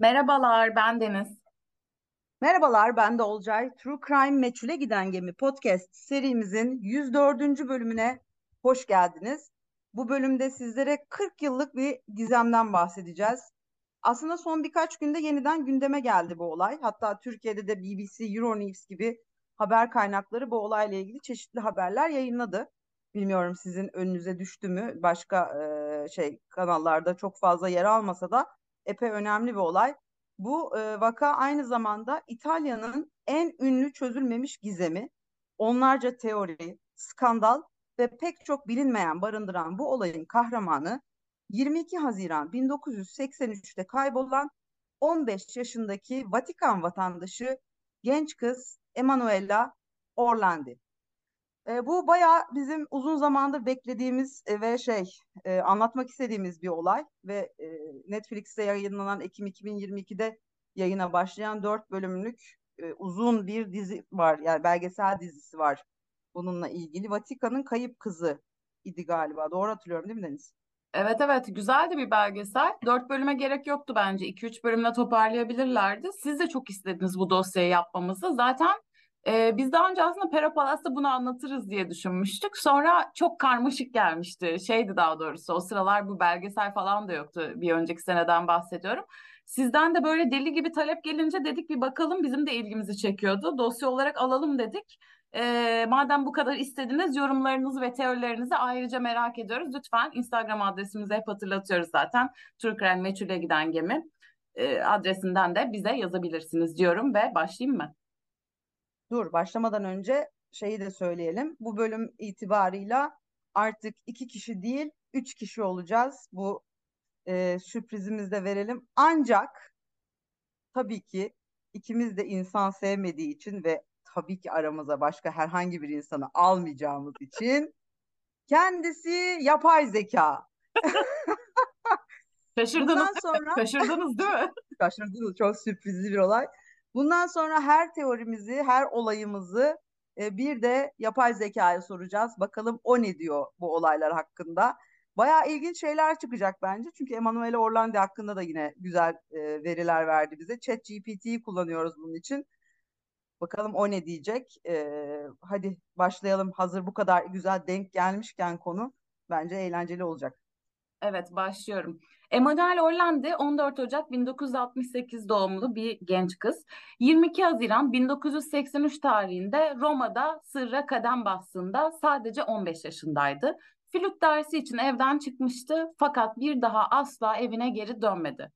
Merhabalar, ben Deniz. Merhabalar, ben de Olcay. True Crime Meçhule Giden Gemi podcast serimizin 104. bölümüne hoş geldiniz. Bu bölümde sizlere 40 yıllık bir gizemden bahsedeceğiz. Aslında son birkaç günde yeniden gündeme geldi bu olay. Hatta Türkiye'de de BBC, Euronews gibi haber kaynakları bu olayla ilgili çeşitli haberler yayınladı. Bilmiyorum sizin önünüze düştü mü? Başka e, şey kanallarda çok fazla yer almasa da epey önemli bir olay. Bu e, vaka aynı zamanda İtalya'nın en ünlü çözülmemiş gizemi. Onlarca teori, skandal ve pek çok bilinmeyen barındıran bu olayın kahramanı 22 Haziran 1983'te kaybolan 15 yaşındaki Vatikan vatandaşı genç kız Emanuela Orlandi. E, bu bayağı bizim uzun zamandır beklediğimiz e, ve şey e, anlatmak istediğimiz bir olay ve e, Netflix'te yayınlanan Ekim 2022'de yayına başlayan dört bölümlük e, uzun bir dizi var yani belgesel dizisi var bununla ilgili. Vatikan'ın Kayıp Kızı idi galiba doğru hatırlıyorum değil mi Deniz? Evet evet güzeldi bir belgesel. Dört bölüme gerek yoktu bence. İki üç bölümle toparlayabilirlerdi. Siz de çok istediniz bu dosyayı yapmamızı. Zaten ee, biz daha önce aslında Pera Palas'ta bunu anlatırız diye düşünmüştük. Sonra çok karmaşık gelmişti. Şeydi daha doğrusu o sıralar bu belgesel falan da yoktu. Bir önceki seneden bahsediyorum. Sizden de böyle deli gibi talep gelince dedik bir bakalım bizim de ilgimizi çekiyordu. Dosya olarak alalım dedik. Ee, madem bu kadar istediniz yorumlarınızı ve teorilerinizi ayrıca merak ediyoruz. Lütfen Instagram adresimizi hep hatırlatıyoruz zaten. Türkren Meçhule Giden Gemi e, adresinden de bize yazabilirsiniz diyorum ve başlayayım mı? Dur başlamadan önce şeyi de söyleyelim. Bu bölüm itibarıyla artık iki kişi değil üç kişi olacağız. Bu e, sürprizimizi de verelim. Ancak tabii ki ikimiz de insan sevmediği için ve tabii ki aramıza başka herhangi bir insanı almayacağımız için kendisi yapay zeka. Şaşırdınız Bundan sonra... Şaşırdınız değil mi? Şaşırdınız. Çok sürprizli bir olay. Bundan sonra her teorimizi, her olayımızı e, bir de yapay zekaya soracağız. Bakalım o ne diyor bu olaylar hakkında. Bayağı ilginç şeyler çıkacak bence. Çünkü Emanuele Orlandi hakkında da yine güzel e, veriler verdi bize. Chat GPT'yi kullanıyoruz bunun için. Bakalım o ne diyecek. E, hadi başlayalım. Hazır bu kadar güzel denk gelmişken konu bence eğlenceli olacak. Evet başlıyorum. Emanuel Orlandi 14 Ocak 1968 doğumlu bir genç kız. 22 Haziran 1983 tarihinde Roma'da sırra kadem bastığında sadece 15 yaşındaydı. Flüt dersi için evden çıkmıştı fakat bir daha asla evine geri dönmedi.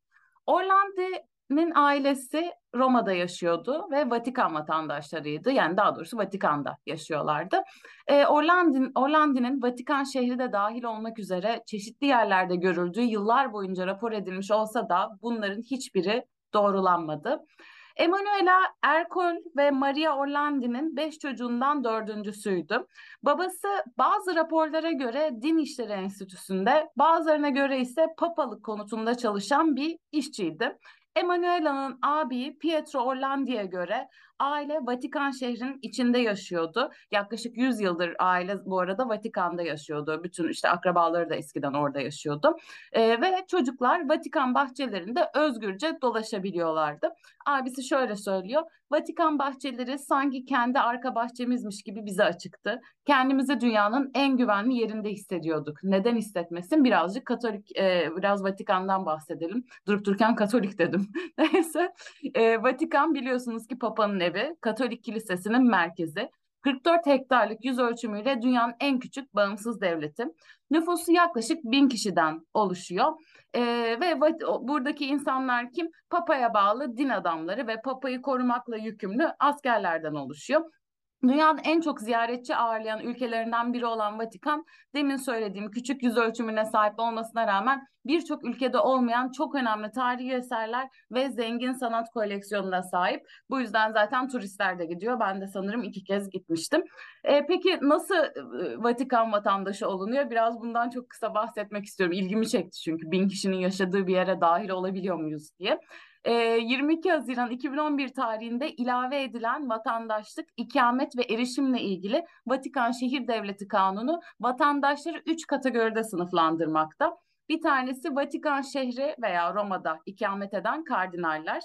Orlandi Nin ailesi Roma'da yaşıyordu ve Vatikan vatandaşlarıydı. Yani daha doğrusu Vatikan'da yaşıyorlardı. E, Orlandin, Orlandi'nin Vatikan şehri de dahil olmak üzere çeşitli yerlerde görüldüğü yıllar boyunca rapor edilmiş olsa da bunların hiçbiri doğrulanmadı. Emanuela Ercol ve Maria Orlandi'nin beş çocuğundan dördüncüsüydü. Babası bazı raporlara göre Din İşleri Enstitüsü'nde, bazılarına göre ise papalık konutunda çalışan bir işçiydi. Emanuela'nın abi Pietro Orlandi'ye göre aile Vatikan şehrinin içinde yaşıyordu. Yaklaşık 100 yıldır aile bu arada Vatikan'da yaşıyordu. Bütün işte akrabaları da eskiden orada yaşıyordu. Ee, ve çocuklar Vatikan bahçelerinde özgürce dolaşabiliyorlardı. Abisi şöyle söylüyor. Vatikan bahçeleri sanki kendi arka bahçemizmiş gibi bize açıktı. Kendimizi dünyanın en güvenli yerinde hissediyorduk. Neden hissetmesin? Birazcık Katolik, e, biraz Vatikan'dan bahsedelim. Durup dururken Katolik dedim. Neyse, e, Vatikan biliyorsunuz ki Papa'nın evi, Katolik Kilisesi'nin merkezi. 44 hektarlık yüz ölçümüyle dünyanın en küçük bağımsız devleti. Nüfusu yaklaşık bin kişiden oluşuyor. Ee, ve buradaki insanlar kim? Papa'ya bağlı din adamları ve Papa'yı korumakla yükümlü askerlerden oluşuyor. Dünyanın en çok ziyaretçi ağırlayan ülkelerinden biri olan Vatikan, demin söylediğim küçük yüz ölçümüne sahip olmasına rağmen birçok ülkede olmayan çok önemli tarihi eserler ve zengin sanat koleksiyonuna sahip. Bu yüzden zaten turistler de gidiyor. Ben de sanırım iki kez gitmiştim. E, peki nasıl e, Vatikan vatandaşı olunuyor? Biraz bundan çok kısa bahsetmek istiyorum. İlgimi çekti çünkü bin kişinin yaşadığı bir yere dahil olabiliyor muyuz diye. 22 Haziran 2011 tarihinde ilave edilen vatandaşlık, ikamet ve erişimle ilgili Vatikan Şehir Devleti Kanunu vatandaşları 3 kategoride sınıflandırmakta. Bir tanesi Vatikan şehri veya Roma'da ikamet eden kardinaller.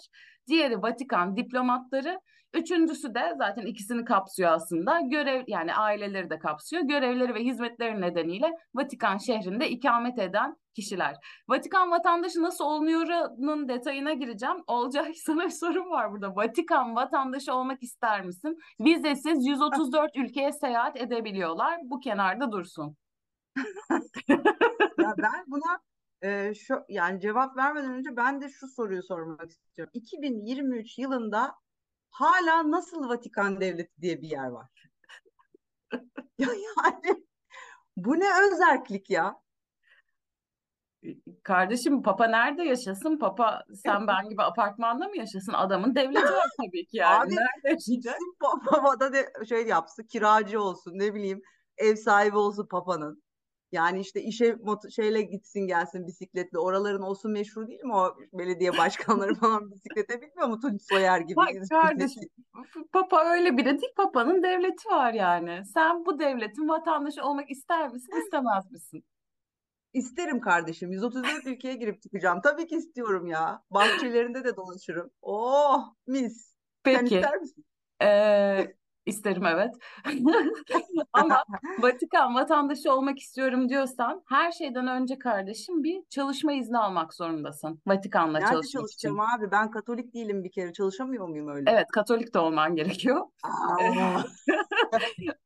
Diğeri Vatikan diplomatları. Üçüncüsü de zaten ikisini kapsıyor aslında. Görev yani aileleri de kapsıyor. Görevleri ve hizmetleri nedeniyle Vatikan şehrinde ikamet eden kişiler. Vatikan vatandaşı nasıl oluyorunun detayına gireceğim. Olcay sana bir sorum var burada. Vatikan vatandaşı olmak ister misin? Vizesiz 134 ülkeye seyahat edebiliyorlar. Bu kenarda dursun. ya ben buna e, şu yani cevap vermeden önce ben de şu soruyu sormak istiyorum. 2023 yılında hala nasıl Vatikan Devleti diye bir yer var? ya yani bu ne özerklik ya? Kardeşim Papa nerede yaşasın? Papa sen ben gibi apartmanda mı yaşasın? Adamın devleti var tabii ki yani. Abi, nerede yaşayacak? Papa da de şey yapsın, kiracı olsun, ne bileyim, ev sahibi olsun Papa'nın. Yani işte işe şeyle gitsin gelsin bisikletle. Oraların olsun meşhur değil mi o belediye başkanları falan bisiklete bitmiyor mu Tunç Soyer gibi? Bak kardeşim Papa öyle biri değil. Papa'nın devleti var yani. Sen bu devletin vatandaşı olmak ister misin istemez misin? İsterim kardeşim. 134 ülkeye girip çıkacağım. Tabii ki istiyorum ya. Bahçelerinde de dolaşırım. Oh mis. Peki. Sen ister misin? Ee, isterim evet. Ama Vatikan vatandaşı olmak istiyorum diyorsan her şeyden önce kardeşim bir çalışma izni almak zorundasın. Vatikan'la Nerede çalışmak çalışacağım için. abi? Ben Katolik değilim bir kere. Çalışamıyor muyum öyle? Evet Katolik de olman gerekiyor.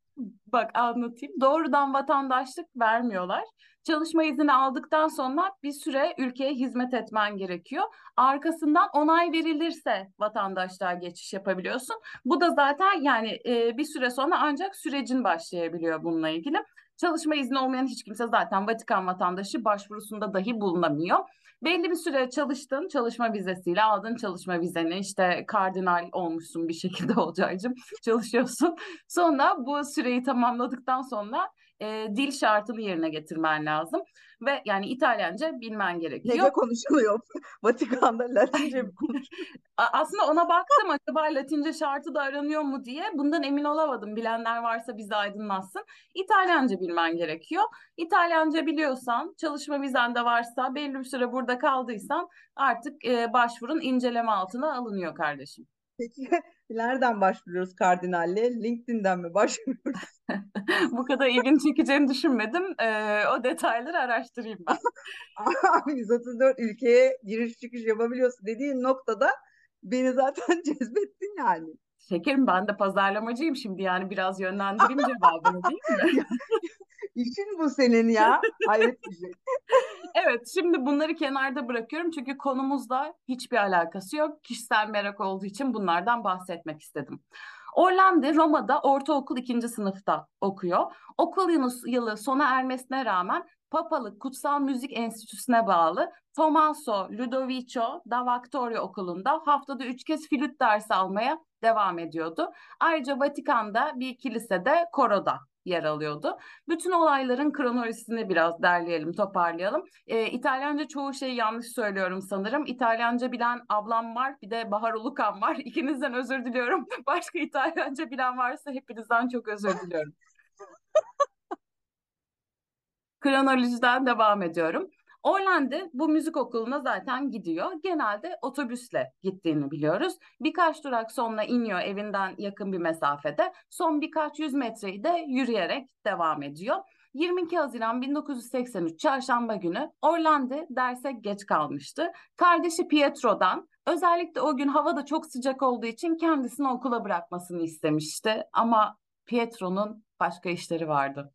Bak anlatayım. Doğrudan vatandaşlık vermiyorlar. Çalışma izni aldıktan sonra bir süre ülkeye hizmet etmen gerekiyor. Arkasından onay verilirse vatandaşlığa geçiş yapabiliyorsun. Bu da zaten yani e, bir süre sonra ancak sürecin başlayabiliyor bununla ilgili. Çalışma izni olmayan hiç kimse zaten Vatikan vatandaşı başvurusunda dahi bulunamıyor. Belli bir süre çalıştın, çalışma vizesiyle aldın çalışma vizeni. işte kardinal olmuşsun bir şekilde olacağım çalışıyorsun. Sonra bu süreyi tamamladıktan sonra e, dil şartını yerine getirmen lazım. Ve yani İtalyanca bilmen gerekiyor. Nece konuşuluyor? Vatikan'da Latince mi Aslında ona baktım acaba Latince şartı da aranıyor mu diye. Bundan emin olamadım. Bilenler varsa bizi aydınlatsın. İtalyanca bilmen gerekiyor. İtalyanca biliyorsan, çalışma vizen de varsa, belli bir süre burada kaldıysan artık e, başvurun inceleme altına alınıyor kardeşim. Peki nereden başvuruyoruz kardinalle? LinkedIn'den mi başvuruyoruz? Bu kadar ilgin çekeceğini düşünmedim. Ee, o detayları araştırayım ben. Abi 134 ülkeye giriş çıkış yapabiliyorsun dediğin noktada beni zaten cezbettin yani. Şekerim ben de pazarlamacıyım şimdi yani biraz yönlendireyim cevabını değil mi? İşin bu senin ya. Hayret bir şey. Evet, şimdi bunları kenarda bırakıyorum çünkü konumuzla hiçbir alakası yok. Kişisel merak olduğu için bunlardan bahsetmek istedim. Orlando Roma'da ortaokul ikinci sınıfta okuyor. Okul yılı sona ermesine rağmen Papalık Kutsal Müzik Enstitüsü'ne bağlı Tommaso Ludovico da Victoria Okulu'nda haftada üç kez flüt dersi almaya devam ediyordu. Ayrıca Vatikan'da bir kilisede koroda yer alıyordu. Bütün olayların kronolojisini biraz derleyelim, toparlayalım. E, İtalyanca çoğu şeyi yanlış söylüyorum sanırım. İtalyanca bilen ablam var, bir de Bahar Ulukan var. İkinizden özür diliyorum. Başka İtalyanca bilen varsa hepinizden çok özür diliyorum. Kronolojiden devam ediyorum. Orlando bu müzik okuluna zaten gidiyor. Genelde otobüsle gittiğini biliyoruz. Birkaç durak sonra iniyor evinden yakın bir mesafede. Son birkaç yüz metreyi de yürüyerek devam ediyor. 22 Haziran 1983 Çarşamba günü Orlando derse geç kalmıştı. Kardeşi Pietro'dan özellikle o gün hava da çok sıcak olduğu için kendisini okula bırakmasını istemişti. Ama Pietro'nun başka işleri vardı.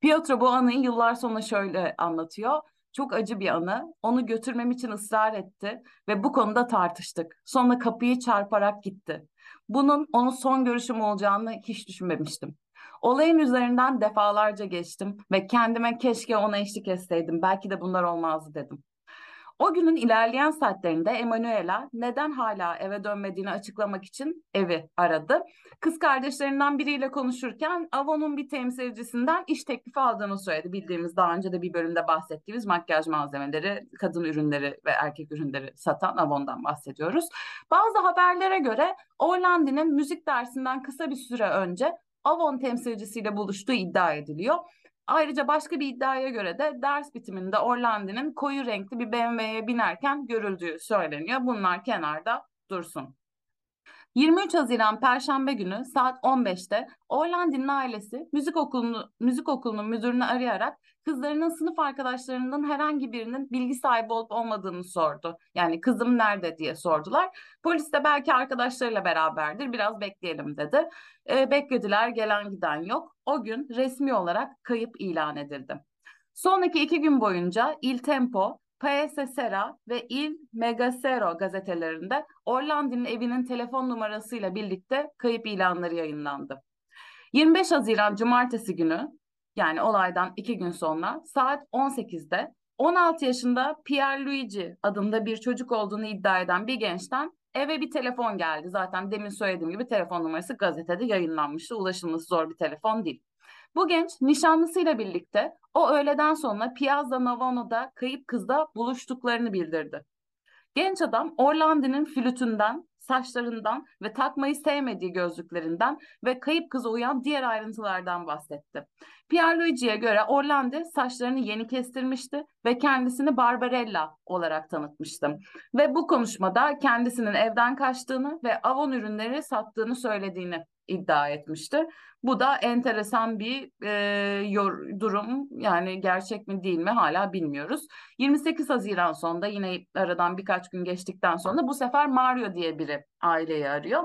Pietro bu anıyı yıllar sonra şöyle anlatıyor. Çok acı bir anı. Onu götürmem için ısrar etti ve bu konuda tartıştık. Sonra kapıyı çarparak gitti. Bunun onun son görüşüm olacağını hiç düşünmemiştim. Olayın üzerinden defalarca geçtim ve kendime keşke ona eşlik etseydim. Belki de bunlar olmazdı dedim. O günün ilerleyen saatlerinde Emanuela neden hala eve dönmediğini açıklamak için evi aradı. Kız kardeşlerinden biriyle konuşurken Avon'un bir temsilcisinden iş teklifi aldığını söyledi. Bildiğimiz daha önce de bir bölümde bahsettiğimiz makyaj malzemeleri, kadın ürünleri ve erkek ürünleri satan Avon'dan bahsediyoruz. Bazı haberlere göre Orlandi'nin müzik dersinden kısa bir süre önce Avon temsilcisiyle buluştuğu iddia ediliyor. Ayrıca başka bir iddiaya göre de ders bitiminde Orlandi'nin koyu renkli bir BMW'ye binerken görüldüğü söyleniyor. Bunlar kenarda dursun. 23 Haziran Perşembe günü saat 15'te Orlandi'nin ailesi müzik okulunu müzik okulunun müdürünü arayarak kızlarının sınıf arkadaşlarının herhangi birinin bilgi sahibi olup olmadığını sordu. Yani kızım nerede diye sordular. Polis de belki arkadaşlarıyla beraberdir biraz bekleyelim dedi. E, beklediler gelen giden yok. O gün resmi olarak kayıp ilan edildi. Sonraki iki gün boyunca Il Tempo, Paese Sera ve Il Megasero gazetelerinde Orlandi'nin evinin telefon numarasıyla birlikte kayıp ilanları yayınlandı. 25 Haziran Cumartesi günü yani olaydan iki gün sonra saat 18'de 16 yaşında Pierluigi adında bir çocuk olduğunu iddia eden bir gençten eve bir telefon geldi. Zaten demin söylediğim gibi telefon numarası gazetede yayınlanmıştı. Ulaşılması zor bir telefon değil. Bu genç nişanlısıyla birlikte o öğleden sonra Piazza Navona'da kayıp kızla buluştuklarını bildirdi. Genç adam Orlandi'nin flütünden, saçlarından ve takmayı sevmediği gözlüklerinden ve kayıp kıza uyan diğer ayrıntılardan bahsetti. Pierluigi'ye göre Orlandi saçlarını yeni kestirmişti ve kendisini Barbarella olarak tanıtmıştı. Ve bu konuşmada kendisinin evden kaçtığını ve Avon ürünleri sattığını söylediğini iddia etmişti. Bu da enteresan bir e, durum. Yani gerçek mi değil mi hala bilmiyoruz. 28 Haziran sonunda yine aradan birkaç gün geçtikten sonra bu sefer Mario diye biri aileyi arıyor.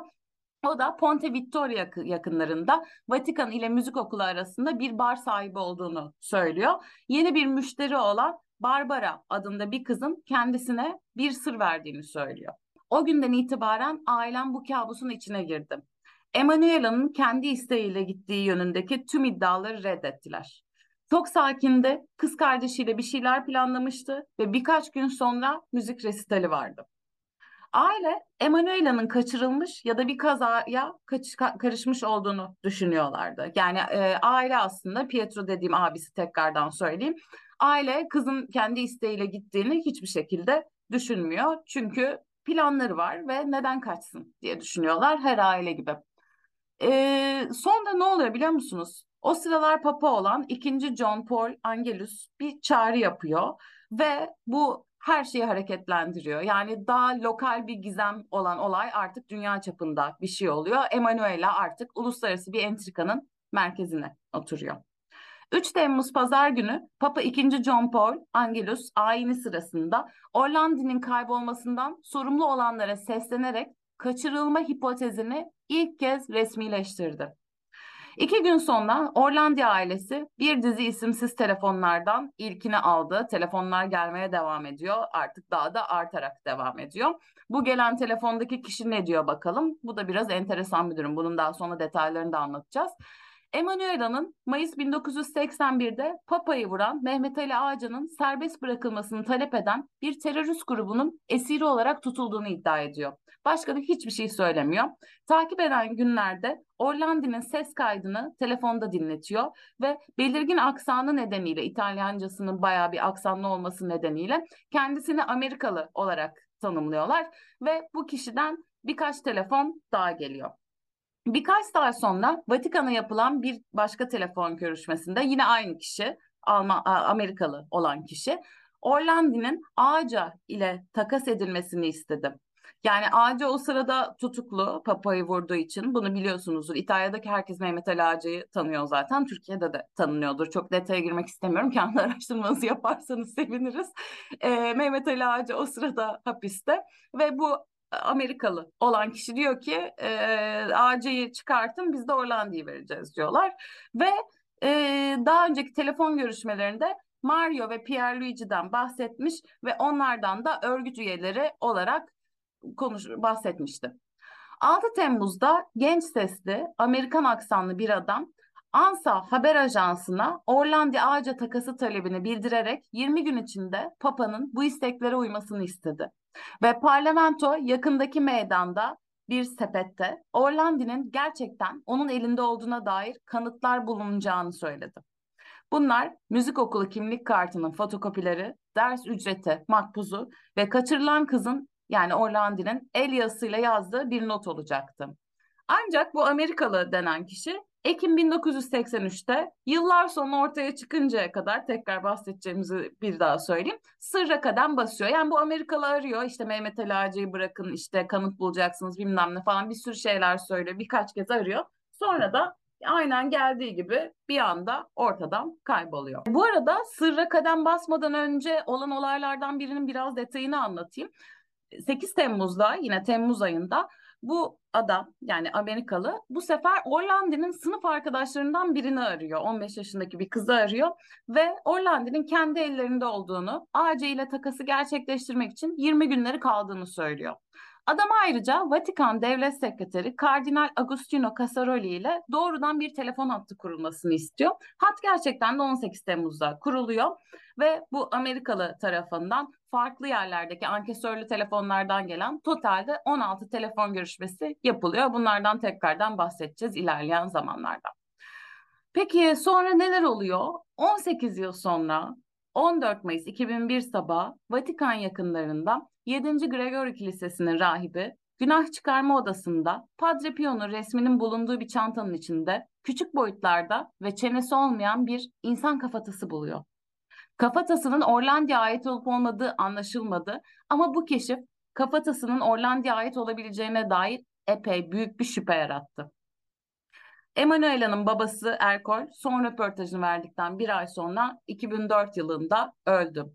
O da Ponte Vittoria yakınlarında Vatikan ile müzik okulu arasında bir bar sahibi olduğunu söylüyor. Yeni bir müşteri olan Barbara adında bir kızın kendisine bir sır verdiğini söylüyor. O günden itibaren ailem bu kabusun içine girdi. Emanuela'nın kendi isteğiyle gittiği yönündeki tüm iddiaları reddettiler. Çok sakindi, kız kardeşiyle bir şeyler planlamıştı ve birkaç gün sonra müzik resitali vardı. Aile Emanuela'nın kaçırılmış ya da bir kazaya kaç, karışmış olduğunu düşünüyorlardı. Yani e, aile aslında Pietro dediğim abisi tekrardan söyleyeyim. Aile kızın kendi isteğiyle gittiğini hiçbir şekilde düşünmüyor. Çünkü planları var ve neden kaçsın diye düşünüyorlar her aile gibi. E, sonra ne oluyor biliyor musunuz? O sıralar papa olan ikinci John Paul Angelus bir çağrı yapıyor ve bu her şeyi hareketlendiriyor. Yani daha lokal bir gizem olan olay artık dünya çapında bir şey oluyor. Emanuela artık uluslararası bir entrikanın merkezine oturuyor. 3 Temmuz Pazar günü Papa II. John Paul Angelus ayini sırasında Orlandi'nin kaybolmasından sorumlu olanlara seslenerek kaçırılma hipotezini ilk kez resmileştirdi. İki gün sonra Orlandi ailesi bir dizi isimsiz telefonlardan ilkini aldı. Telefonlar gelmeye devam ediyor. Artık daha da artarak devam ediyor. Bu gelen telefondaki kişi ne diyor bakalım. Bu da biraz enteresan bir durum. Bunun daha sonra detaylarını da anlatacağız. Emanuela'nın Mayıs 1981'de Papa'yı vuran Mehmet Ali Ağacı'nın serbest bırakılmasını talep eden bir terörist grubunun esiri olarak tutulduğunu iddia ediyor. Başka da hiçbir şey söylemiyor. Takip eden günlerde Orlandi'nin ses kaydını telefonda dinletiyor ve belirgin aksanı nedeniyle İtalyancasının bayağı bir aksanlı olması nedeniyle kendisini Amerikalı olarak tanımlıyorlar ve bu kişiden birkaç telefon daha geliyor. Birkaç saat sonra Vatikan'a yapılan bir başka telefon görüşmesinde yine aynı kişi, Alman, Amerikalı olan kişi, Orlandi'nin Ağaca ile takas edilmesini istedi. Yani Ağaca o sırada tutuklu Papa'yı vurduğu için bunu biliyorsunuzdur. İtalya'daki herkes Mehmet Ali Ağaca'yı tanıyor zaten. Türkiye'de de tanınıyordur. Çok detaya girmek istemiyorum. Kendi araştırmanızı yaparsanız seviniriz. Ee, Mehmet Ali Ağaca o sırada hapiste ve bu Amerikalı olan kişi diyor ki e, AC'yi çıkartın biz de Orlandi'yi vereceğiz diyorlar. Ve e, daha önceki telefon görüşmelerinde Mario ve Pierluigi'den bahsetmiş ve onlardan da örgüt üyeleri olarak konuş bahsetmişti. 6 Temmuz'da genç sesli Amerikan aksanlı bir adam ANSA haber ajansına Orlandi Ağaca takası talebini bildirerek 20 gün içinde Papa'nın bu isteklere uymasını istedi. Ve parlamento yakındaki meydanda bir sepette Orlandi'nin gerçekten onun elinde olduğuna dair kanıtlar bulunacağını söyledi. Bunlar müzik okulu kimlik kartının fotokopileri, ders ücreti, makbuzu ve kaçırılan kızın yani Orlandi'nin el yazısıyla yazdığı bir not olacaktı. Ancak bu Amerikalı denen kişi Ekim 1983'te yıllar sonra ortaya çıkıncaya kadar tekrar bahsedeceğimizi bir daha söyleyeyim. Sırra kadem basıyor. Yani bu Amerikalı arıyor işte Mehmet Ali Ağacı'yı bırakın işte kanıt bulacaksınız bilmem ne falan bir sürü şeyler söylüyor. Birkaç kez arıyor. Sonra da aynen geldiği gibi bir anda ortadan kayboluyor. Bu arada sırra kadem basmadan önce olan olaylardan birinin biraz detayını anlatayım. 8 Temmuz'da yine Temmuz ayında bu adam yani Amerikalı bu sefer Orlandi'nin sınıf arkadaşlarından birini arıyor. 15 yaşındaki bir kızı arıyor ve Orlandi'nin kendi ellerinde olduğunu, AC ile takası gerçekleştirmek için 20 günleri kaldığını söylüyor. Adam ayrıca Vatikan Devlet Sekreteri Kardinal Agostino Casaroli ile doğrudan bir telefon hattı kurulmasını istiyor. Hat gerçekten de 18 Temmuz'da kuruluyor ve bu Amerikalı tarafından farklı yerlerdeki ankesörlü telefonlardan gelen totalde 16 telefon görüşmesi yapılıyor. Bunlardan tekrardan bahsedeceğiz ilerleyen zamanlarda. Peki sonra neler oluyor? 18 yıl sonra 14 Mayıs 2001 sabahı Vatikan yakınlarında 7. Gregory Kilisesi'nin rahibi günah çıkarma odasında Padre Pio'nun resminin bulunduğu bir çantanın içinde küçük boyutlarda ve çenesi olmayan bir insan kafatası buluyor. Kafatasının Orlandi'ye ait olup olmadığı anlaşılmadı ama bu keşif kafatasının Orlandi'ye ait olabileceğine dair epey büyük bir şüphe yarattı. Emanuela'nın babası Erkol son röportajını verdikten bir ay sonra 2004 yılında öldü.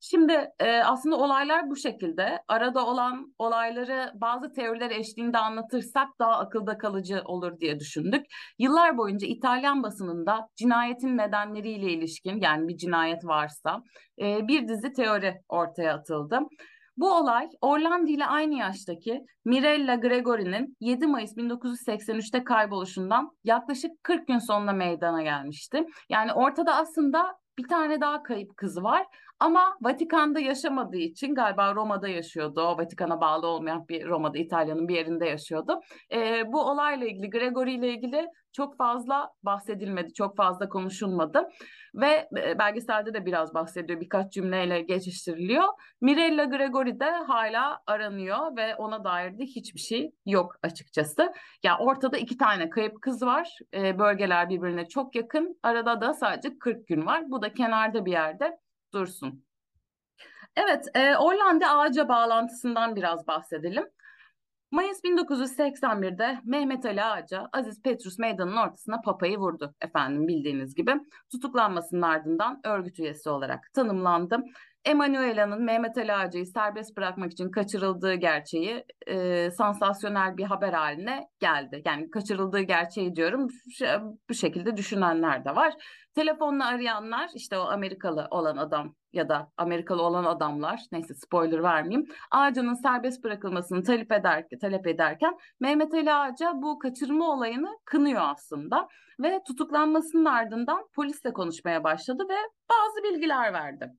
Şimdi e, aslında olaylar bu şekilde. Arada olan olayları bazı teoriler eşliğinde anlatırsak daha akılda kalıcı olur diye düşündük. Yıllar boyunca İtalyan basınında cinayetin nedenleriyle ilişkin yani bir cinayet varsa e, bir dizi teori ortaya atıldı. Bu olay Orlando ile aynı yaştaki Mirella Gregori'nin 7 Mayıs 1983'te kayboluşundan yaklaşık 40 gün sonra meydana gelmişti. Yani ortada aslında bir tane daha kayıp kız var ama Vatikan'da yaşamadığı için galiba Roma'da yaşıyordu. O Vatikan'a bağlı olmayan bir Roma'da İtalya'nın bir yerinde yaşıyordu. E, bu olayla ilgili Gregory ile ilgili çok fazla bahsedilmedi, çok fazla konuşulmadı ve e, belgeselde de biraz bahsediyor, birkaç cümleyle geçiştiriliyor. Mirella Gregory de hala aranıyor ve ona dair de hiçbir şey yok açıkçası. Ya ortada iki tane kayıp kız var, e, bölgeler birbirine çok yakın, arada da sadece 40 gün var. Bu da kenarda bir yerde dursun. Evet, e, Orlando ağaca bağlantısından biraz bahsedelim. Mayıs 1981'de Mehmet Ali Ağaca Aziz Petrus Meydanı'nın ortasına papayı vurdu efendim bildiğiniz gibi. Tutuklanmasının ardından örgüt üyesi olarak tanımlandı. Emanuela'nın Mehmet Ali Ağacı'yı serbest bırakmak için kaçırıldığı gerçeği e, sansasyonel bir haber haline geldi. Yani kaçırıldığı gerçeği diyorum bu şekilde düşünenler de var. Telefonla arayanlar işte o Amerikalı olan adam ya da Amerikalı olan adamlar neyse spoiler vermeyeyim. Ağacı'nın serbest bırakılmasını talep, eder, talep ederken Mehmet Ali Ağaca bu kaçırma olayını kınıyor aslında. Ve tutuklanmasının ardından polisle konuşmaya başladı ve bazı bilgiler verdi.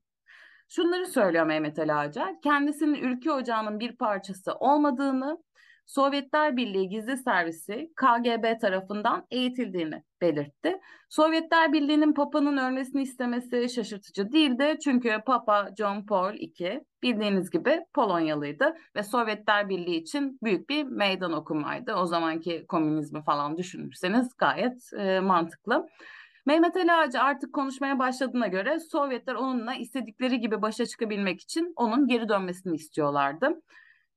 Şunları söylüyor Mehmet Ali Ağaca, kendisinin ülke ocağının bir parçası olmadığını, Sovyetler Birliği Gizli Servisi KGB tarafından eğitildiğini belirtti. Sovyetler Birliği'nin Papa'nın ölmesini istemesi şaşırtıcı değildi. Çünkü Papa John Paul II bildiğiniz gibi Polonyalıydı ve Sovyetler Birliği için büyük bir meydan okumaydı. O zamanki komünizmi falan düşünürseniz gayet e, mantıklı. Mehmet Ali Ağacı artık konuşmaya başladığına göre Sovyetler onunla istedikleri gibi başa çıkabilmek için onun geri dönmesini istiyorlardı.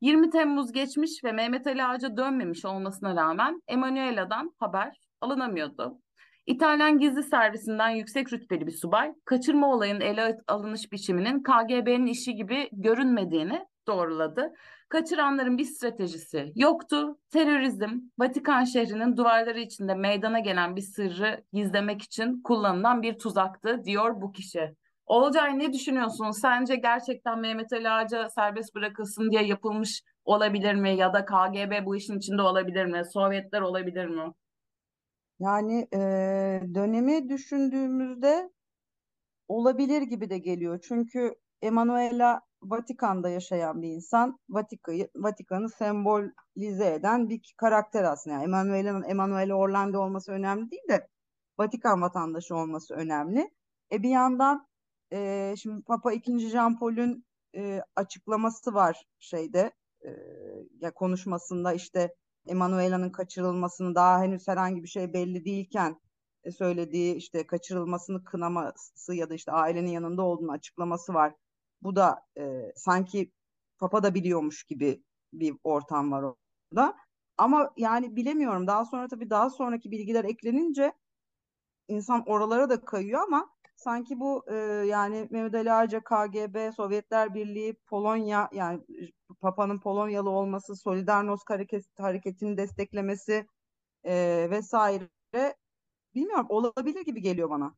20 Temmuz geçmiş ve Mehmet Ali Ağaca dönmemiş olmasına rağmen Emanuela'dan haber alınamıyordu. İtalyan gizli servisinden yüksek rütbeli bir subay, kaçırma olayının ele alınış biçiminin KGB'nin işi gibi görünmediğini doğruladı. Kaçıranların bir stratejisi yoktu. Terörizm, Vatikan şehrinin duvarları içinde meydana gelen bir sırrı gizlemek için kullanılan bir tuzaktı diyor bu kişi. Olcay ne düşünüyorsun? Sence gerçekten Mehmet Ali Ağaca serbest bırakılsın diye yapılmış olabilir mi? Ya da KGB bu işin içinde olabilir mi? Sovyetler olabilir mi? Yani e, dönemi düşündüğümüzde olabilir gibi de geliyor. Çünkü Emanuela Vatikan'da yaşayan bir insan. Vatika'yı, Vatikan'ı sembolize eden bir karakter aslında. Yani Emanuela'nın Emanuele Orlando olması önemli değil de Vatikan vatandaşı olması önemli. E bir yandan e, şimdi Papa 2. Jean Paul'ün e, açıklaması var şeyde e, ya konuşmasında işte Emanuela'nın kaçırılmasını daha henüz herhangi bir şey belli değilken e, söylediği işte kaçırılmasını kınaması ya da işte ailenin yanında olduğunu açıklaması var. Bu da e, sanki Papa da biliyormuş gibi bir ortam var orada. Ama yani bilemiyorum. Daha sonra tabii daha sonraki bilgiler eklenince insan oralara da kayıyor ama sanki bu e, yani Mehmet Ali Ağaca, KGB, Sovyetler Birliği, Polonya yani Papa'nın Polonyalı olması, Solidarność hareket, hareketini desteklemesi e, vesaire bilmiyorum olabilir gibi geliyor bana.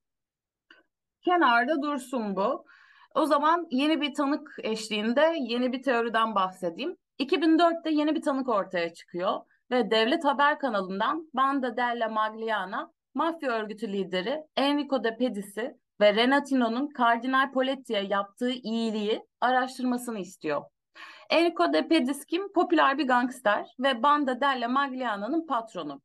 Kenarda dursun bu. O zaman yeni bir tanık eşliğinde yeni bir teoriden bahsedeyim. 2004'te yeni bir tanık ortaya çıkıyor ve Devlet Haber kanalından Banda della Magliana mafya örgütü lideri Enrico De Pedis'i ve Renatino'nun Kardinal Poletti'ye yaptığı iyiliği araştırmasını istiyor. Enrico De Pedis kim? Popüler bir gangster ve Banda della Magliana'nın patronu.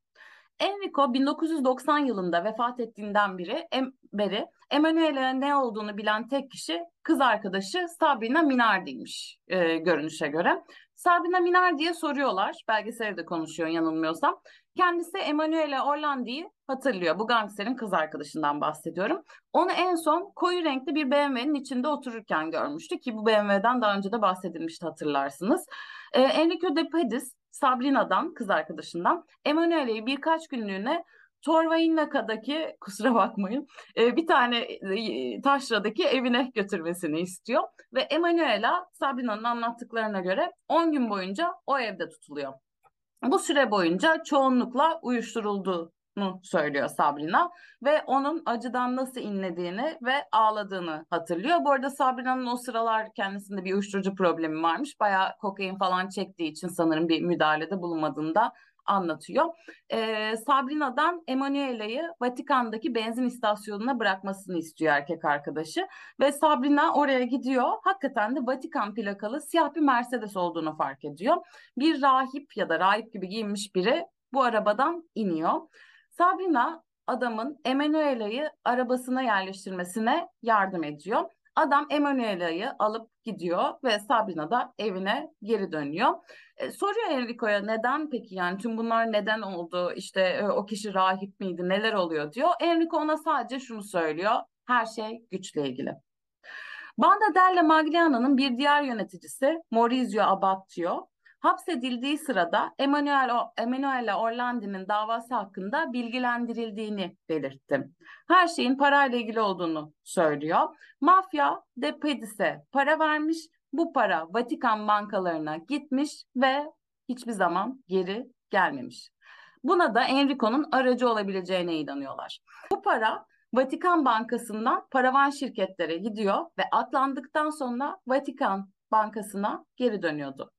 Enrico 1990 yılında vefat ettiğinden beri, em, beri Emanuele'nin ne olduğunu bilen tek kişi kız arkadaşı Sabrina Minardi'ymiş e, görünüşe göre. Sabrina Minardi'ye soruyorlar, belgeselde konuşuyor yanılmıyorsam. Kendisi Emanuele Orlandi'yi hatırlıyor. Bu gangsterin kız arkadaşından bahsediyorum. Onu en son koyu renkli bir BMW'nin içinde otururken görmüştü ki bu BMW'den daha önce de bahsedilmişti hatırlarsınız. E, Enrico De Pedis Sabrina'dan, kız arkadaşından Emanuele'yi birkaç günlüğüne Torvainnaka'daki kusura bakmayın e, bir tane e, taşradaki evine götürmesini istiyor. Ve Emanuela Sabrina'nın anlattıklarına göre 10 gün boyunca o evde tutuluyor. Bu süre boyunca çoğunlukla uyuşturulduğu söylüyor Sabrina ve onun acıdan nasıl inlediğini ve ağladığını hatırlıyor. Bu arada Sabrina'nın o sıralar kendisinde bir uyuşturucu problemi varmış. Bayağı kokain falan çektiği için sanırım bir müdahalede bulunmadığında anlatıyor. Ee, Sabrina'dan Emanuele'yi Vatikan'daki benzin istasyonuna bırakmasını istiyor erkek arkadaşı. Ve Sabrina oraya gidiyor. Hakikaten de Vatikan plakalı siyah bir Mercedes olduğunu fark ediyor. Bir rahip ya da rahip gibi giyinmiş biri bu arabadan iniyor. Sabrina adamın Emanuela'yı arabasına yerleştirmesine yardım ediyor. Adam Emanuela'yı alıp gidiyor ve Sabrina da evine geri dönüyor. E, soruyor Enrico'ya neden peki yani tüm bunlar neden oldu? İşte e, o kişi rahip miydi? Neler oluyor diyor. Enrico ona sadece şunu söylüyor. Her şey güçle ilgili. Banda della Magliana'nın bir diğer yöneticisi Maurizio Abbacchio hapsedildiği sırada Emanuele, Emanuele Orlandi'nin davası hakkında bilgilendirildiğini belirtti. Her şeyin parayla ilgili olduğunu söylüyor. Mafya De Pedis'e para vermiş, bu para Vatikan bankalarına gitmiş ve hiçbir zaman geri gelmemiş. Buna da Enrico'nun aracı olabileceğine inanıyorlar. Bu para Vatikan Bankası'ndan paravan şirketlere gidiyor ve atlandıktan sonra Vatikan Bankası'na geri dönüyordu.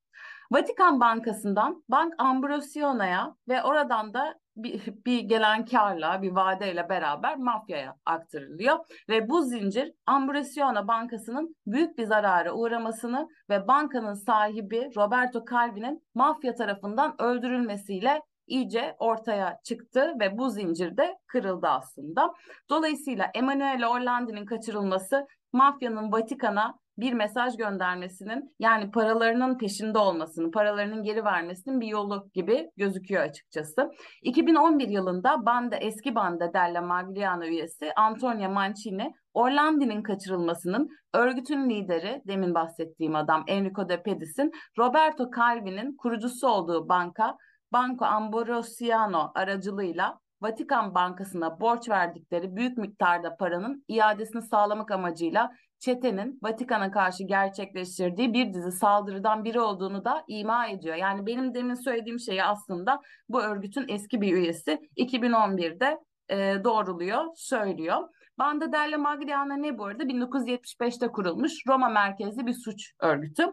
Vatikan Bankası'ndan Bank Ambrosiona'ya ve oradan da bir, bir gelen karla, bir vadeyle beraber mafyaya aktarılıyor. Ve bu zincir Ambrosiona Bankası'nın büyük bir zarara uğramasını ve bankanın sahibi Roberto Calvi'nin mafya tarafından öldürülmesiyle iyice ortaya çıktı ve bu zincir de kırıldı aslında. Dolayısıyla Emanuele Orlandi'nin kaçırılması mafyanın Vatikan'a bir mesaj göndermesinin yani paralarının peşinde olmasının, paralarının geri vermesinin bir yolu gibi gözüküyor açıkçası. 2011 yılında Banda eski Banda Della Magliano üyesi Antonia Mancini Orlandi'nin kaçırılmasının örgütün lideri demin bahsettiğim adam Enrico De Pedis'in Roberto Calvi'nin kurucusu olduğu banka Banco Ambrosiano aracılığıyla Vatikan Bankası'na borç verdikleri büyük miktarda paranın iadesini sağlamak amacıyla çetenin Vatikan'a karşı gerçekleştirdiği bir dizi saldırıdan biri olduğunu da ima ediyor. Yani benim demin söylediğim şeyi aslında bu örgütün eski bir üyesi 2011'de e, doğruluyor, söylüyor. Banda della Magliana ne bu arada? 1975'te kurulmuş Roma merkezli bir suç örgütü.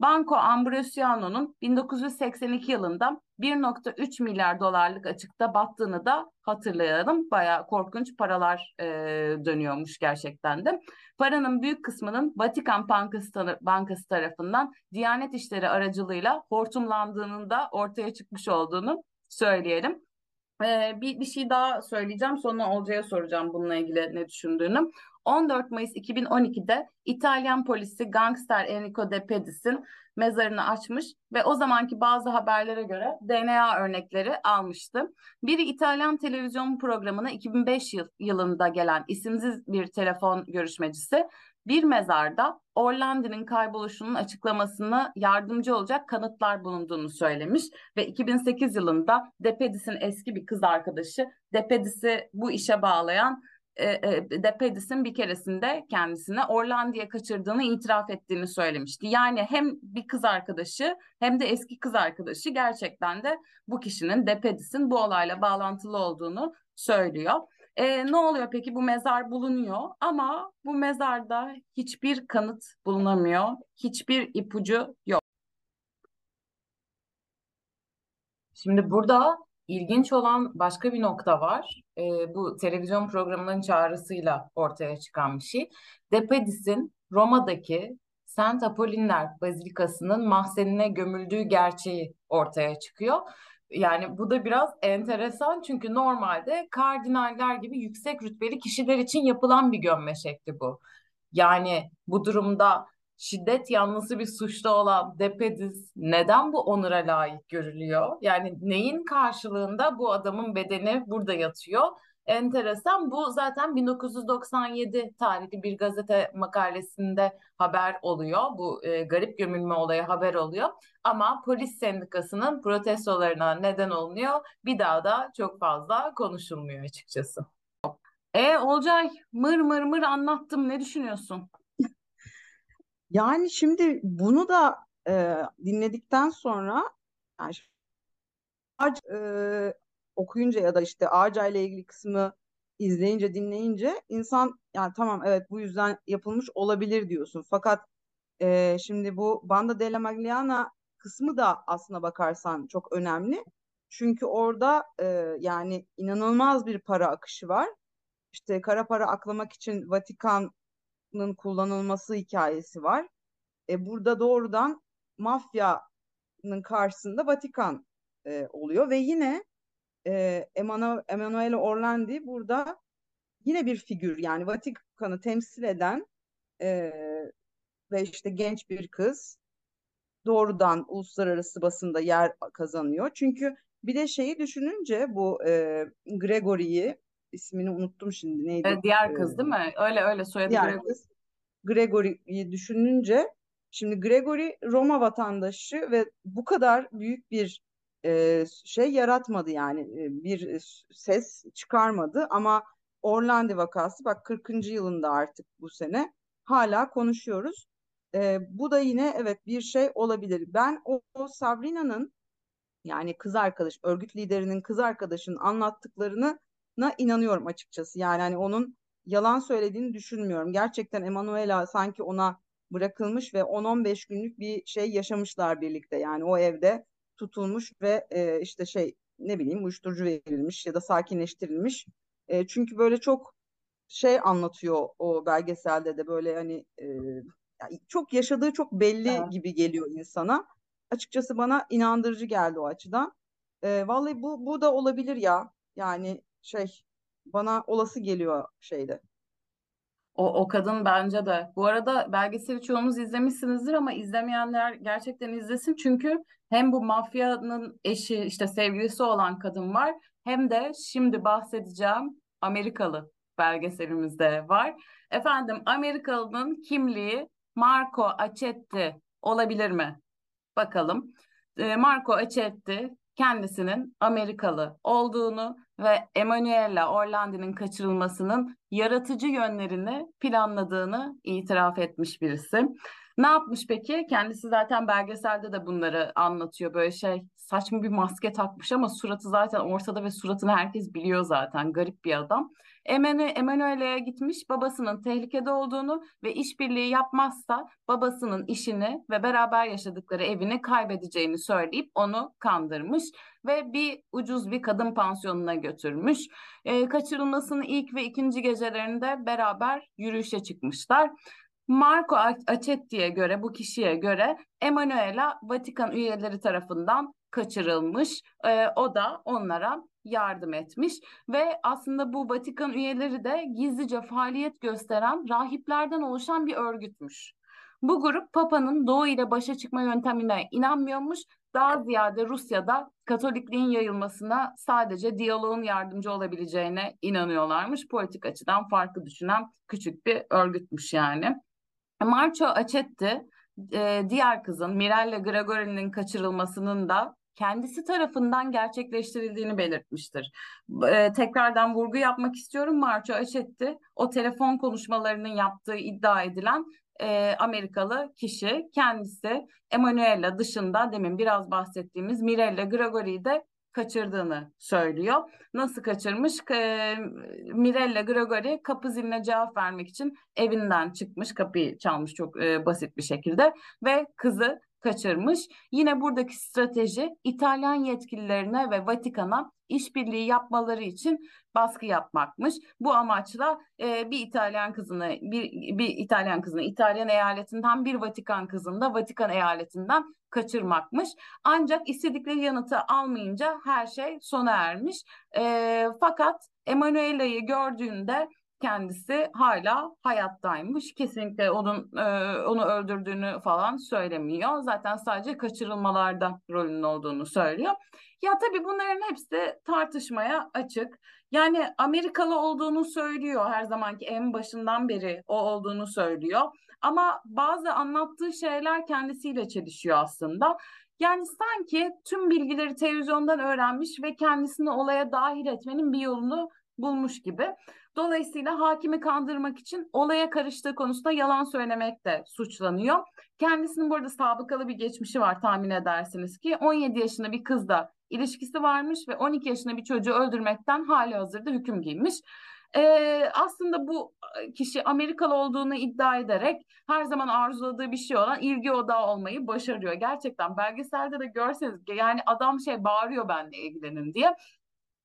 Banco Ambrosiano'nun 1982 yılında 1.3 milyar dolarlık açıkta battığını da hatırlayalım. Bayağı korkunç paralar e, dönüyormuş gerçekten de. Paranın büyük kısmının Vatikan Bankası, tarafından Diyanet İşleri aracılığıyla hortumlandığının da ortaya çıkmış olduğunu söyleyelim. Ee, bir, bir şey daha söyleyeceğim. Sonra Olcay'a soracağım bununla ilgili ne düşündüğünü. 14 Mayıs 2012'de İtalyan polisi gangster Enrico De Pedis'in mezarını açmış ve o zamanki bazı haberlere göre DNA örnekleri almıştı. Biri İtalyan televizyon programına 2005 yıl, yılında gelen isimsiz bir telefon görüşmecisi bir mezarda Orlandi'nin kayboluşunun açıklamasına yardımcı olacak kanıtlar bulunduğunu söylemiş ve 2008 yılında Depedis'in eski bir kız arkadaşı Depedis'i bu işe bağlayan e, e, Depedis'in bir keresinde kendisine Orlandi'ye kaçırdığını itiraf ettiğini söylemişti. Yani hem bir kız arkadaşı hem de eski kız arkadaşı gerçekten de bu kişinin Depedis'in bu olayla bağlantılı olduğunu söylüyor. E, ne oluyor peki? Bu mezar bulunuyor ama bu mezarda hiçbir kanıt bulunamıyor. Hiçbir ipucu yok. Şimdi burada ilginç olan başka bir nokta var. E, bu televizyon programının çağrısıyla ortaya çıkan bir şey. Depedis'in Roma'daki Saint Apollinaire Bazilikası'nın mahzenine gömüldüğü gerçeği ortaya çıkıyor. Yani bu da biraz enteresan çünkü normalde kardinaller gibi yüksek rütbeli kişiler için yapılan bir gömme şekli bu. Yani bu durumda şiddet yanlısı bir suçlu olan Depedis neden bu onura layık görülüyor? Yani neyin karşılığında bu adamın bedeni burada yatıyor? Enteresan. Bu zaten 1997 tarihli bir gazete makalesinde haber oluyor. Bu e, garip gömülme olayı haber oluyor. Ama polis sendikasının protestolarına neden oluyor. Bir daha da çok fazla konuşulmuyor açıkçası. E Olcay mır mır mır anlattım. Ne düşünüyorsun? Yani şimdi bunu da e, dinledikten sonra yani ağaç e, okuyunca ya da işte Ağaca ile ilgili kısmı izleyince dinleyince insan yani tamam evet bu yüzden yapılmış olabilir diyorsun. Fakat e, şimdi bu Banda della Magliana kısmı da aslına bakarsan çok önemli. Çünkü orada e, yani inanılmaz bir para akışı var. İşte kara para aklamak için Vatikan'ın kullanılması hikayesi var. E, burada doğrudan mafyanın karşısında Vatikan e, oluyor ve yine e, Emanuele Orlandi burada yine bir figür yani Vatikan'ı temsil eden e, ve işte genç bir kız doğrudan uluslararası basında yer kazanıyor. Çünkü bir de şeyi düşününce bu e, Gregory'yi ismini unuttum şimdi neydi? Evet, diğer kız e, değil mi? Öyle öyle soyadı diğer Gregory. kız. Gregory'yi düşününce şimdi Gregory Roma vatandaşı ve bu kadar büyük bir e, şey yaratmadı yani e, bir ses çıkarmadı ama Orlandi vakası bak 40. yılında artık bu sene hala konuşuyoruz. E, bu da yine evet bir şey olabilir. Ben o, o Sabrina'nın yani kız arkadaş, örgüt liderinin kız arkadaşının anlattıklarını inanıyorum açıkçası. Yani hani onun yalan söylediğini düşünmüyorum. Gerçekten Emanuela sanki ona bırakılmış ve 10-15 günlük bir şey yaşamışlar birlikte. Yani o evde tutulmuş ve e, işte şey ne bileyim uyuşturucu verilmiş ya da sakinleştirilmiş. E, çünkü böyle çok şey anlatıyor o belgeselde de böyle hani e, yani çok yaşadığı çok belli evet. gibi geliyor insana. Açıkçası bana inandırıcı geldi o açıdan. E, vallahi bu bu da olabilir ya. Yani şey bana olası geliyor şeyde. O, o kadın bence de. Bu arada belgeseli çoğunuz izlemişsinizdir ama izlemeyenler gerçekten izlesin. Çünkü hem bu mafyanın eşi işte sevgilisi olan kadın var hem de şimdi bahsedeceğim Amerikalı belgeselimizde var. Efendim Amerikalı'nın kimliği Marco Accetti olabilir mi? Bakalım. Ee, Marco Accetti kendisinin Amerikalı olduğunu ve Emanuela Orlandi'nin kaçırılmasının yaratıcı yönlerini planladığını itiraf etmiş birisi. Ne yapmış peki? Kendisi zaten belgeselde de bunları anlatıyor. Böyle şey saçma bir maske takmış ama suratı zaten ortada ve suratını herkes biliyor zaten. Garip bir adam. Emanuele'ye gitmiş babasının tehlikede olduğunu ve işbirliği yapmazsa babasının işini ve beraber yaşadıkları evini kaybedeceğini söyleyip onu kandırmış ve bir ucuz bir kadın pansiyonuna götürmüş. E, kaçırılmasının ilk ve ikinci gecelerinde beraber yürüyüşe çıkmışlar. Marco Acetti'ye göre, bu kişiye göre Emanuela Vatikan üyeleri tarafından kaçırılmış. E, o da onlara yardım etmiş ve aslında bu Vatikan üyeleri de gizlice faaliyet gösteren rahiplerden oluşan bir örgütmüş. Bu grup Papa'nın Doğu ile başa çıkma yöntemine inanmıyormuş. Daha ziyade Rusya'da Katolikliğin yayılmasına sadece diyaloğun yardımcı olabileceğine inanıyorlarmış. Politik açıdan farklı düşünen küçük bir örgütmüş yani. Marco Acetti e, diğer kızın Mirella Gregori'nin kaçırılmasının da kendisi tarafından gerçekleştirildiğini belirtmiştir. E, tekrardan vurgu yapmak istiyorum. Marco Acetti o telefon konuşmalarının yaptığı iddia edilen e, Amerikalı kişi kendisi Emanuela dışında demin biraz bahsettiğimiz Mirella Gregori'yi de kaçırdığını söylüyor. Nasıl kaçırmış? E, Mirella Gregori kapı ziline cevap vermek için evinden çıkmış, kapıyı çalmış çok e, basit bir şekilde ve kızı kaçırmış. Yine buradaki strateji İtalyan yetkililerine ve Vatikan'a işbirliği yapmaları için baskı yapmakmış. Bu amaçla e, bir İtalyan kızını bir, bir İtalyan kızını İtalyan eyaletinden bir Vatikan kızını da Vatikan eyaletinden kaçırmakmış. Ancak istedikleri yanıtı almayınca her şey sona ermiş. E, fakat Emanuela'yı gördüğünde kendisi hala hayattaymış. Kesinlikle onun e, onu öldürdüğünü falan söylemiyor. Zaten sadece kaçırılmalarda rolünün olduğunu söylüyor. Ya tabii bunların hepsi tartışmaya açık. Yani Amerikalı olduğunu söylüyor her zamanki en başından beri o olduğunu söylüyor. Ama bazı anlattığı şeyler kendisiyle çelişiyor aslında. Yani sanki tüm bilgileri televizyondan öğrenmiş ve kendisini olaya dahil etmenin bir yolunu bulmuş gibi. Dolayısıyla hakimi kandırmak için olaya karıştığı konusunda yalan söylemekte suçlanıyor. Kendisinin burada sabıkalı bir geçmişi var tahmin edersiniz ki 17 yaşında bir kızla ilişkisi varmış ve 12 yaşında bir çocuğu öldürmekten hali hazırda hüküm giymiş. Ee, aslında bu kişi Amerikalı olduğunu iddia ederek her zaman arzuladığı bir şey olan ilgi odağı olmayı başarıyor. Gerçekten belgeselde de görseniz yani adam şey bağırıyor benle ilgilenin diye.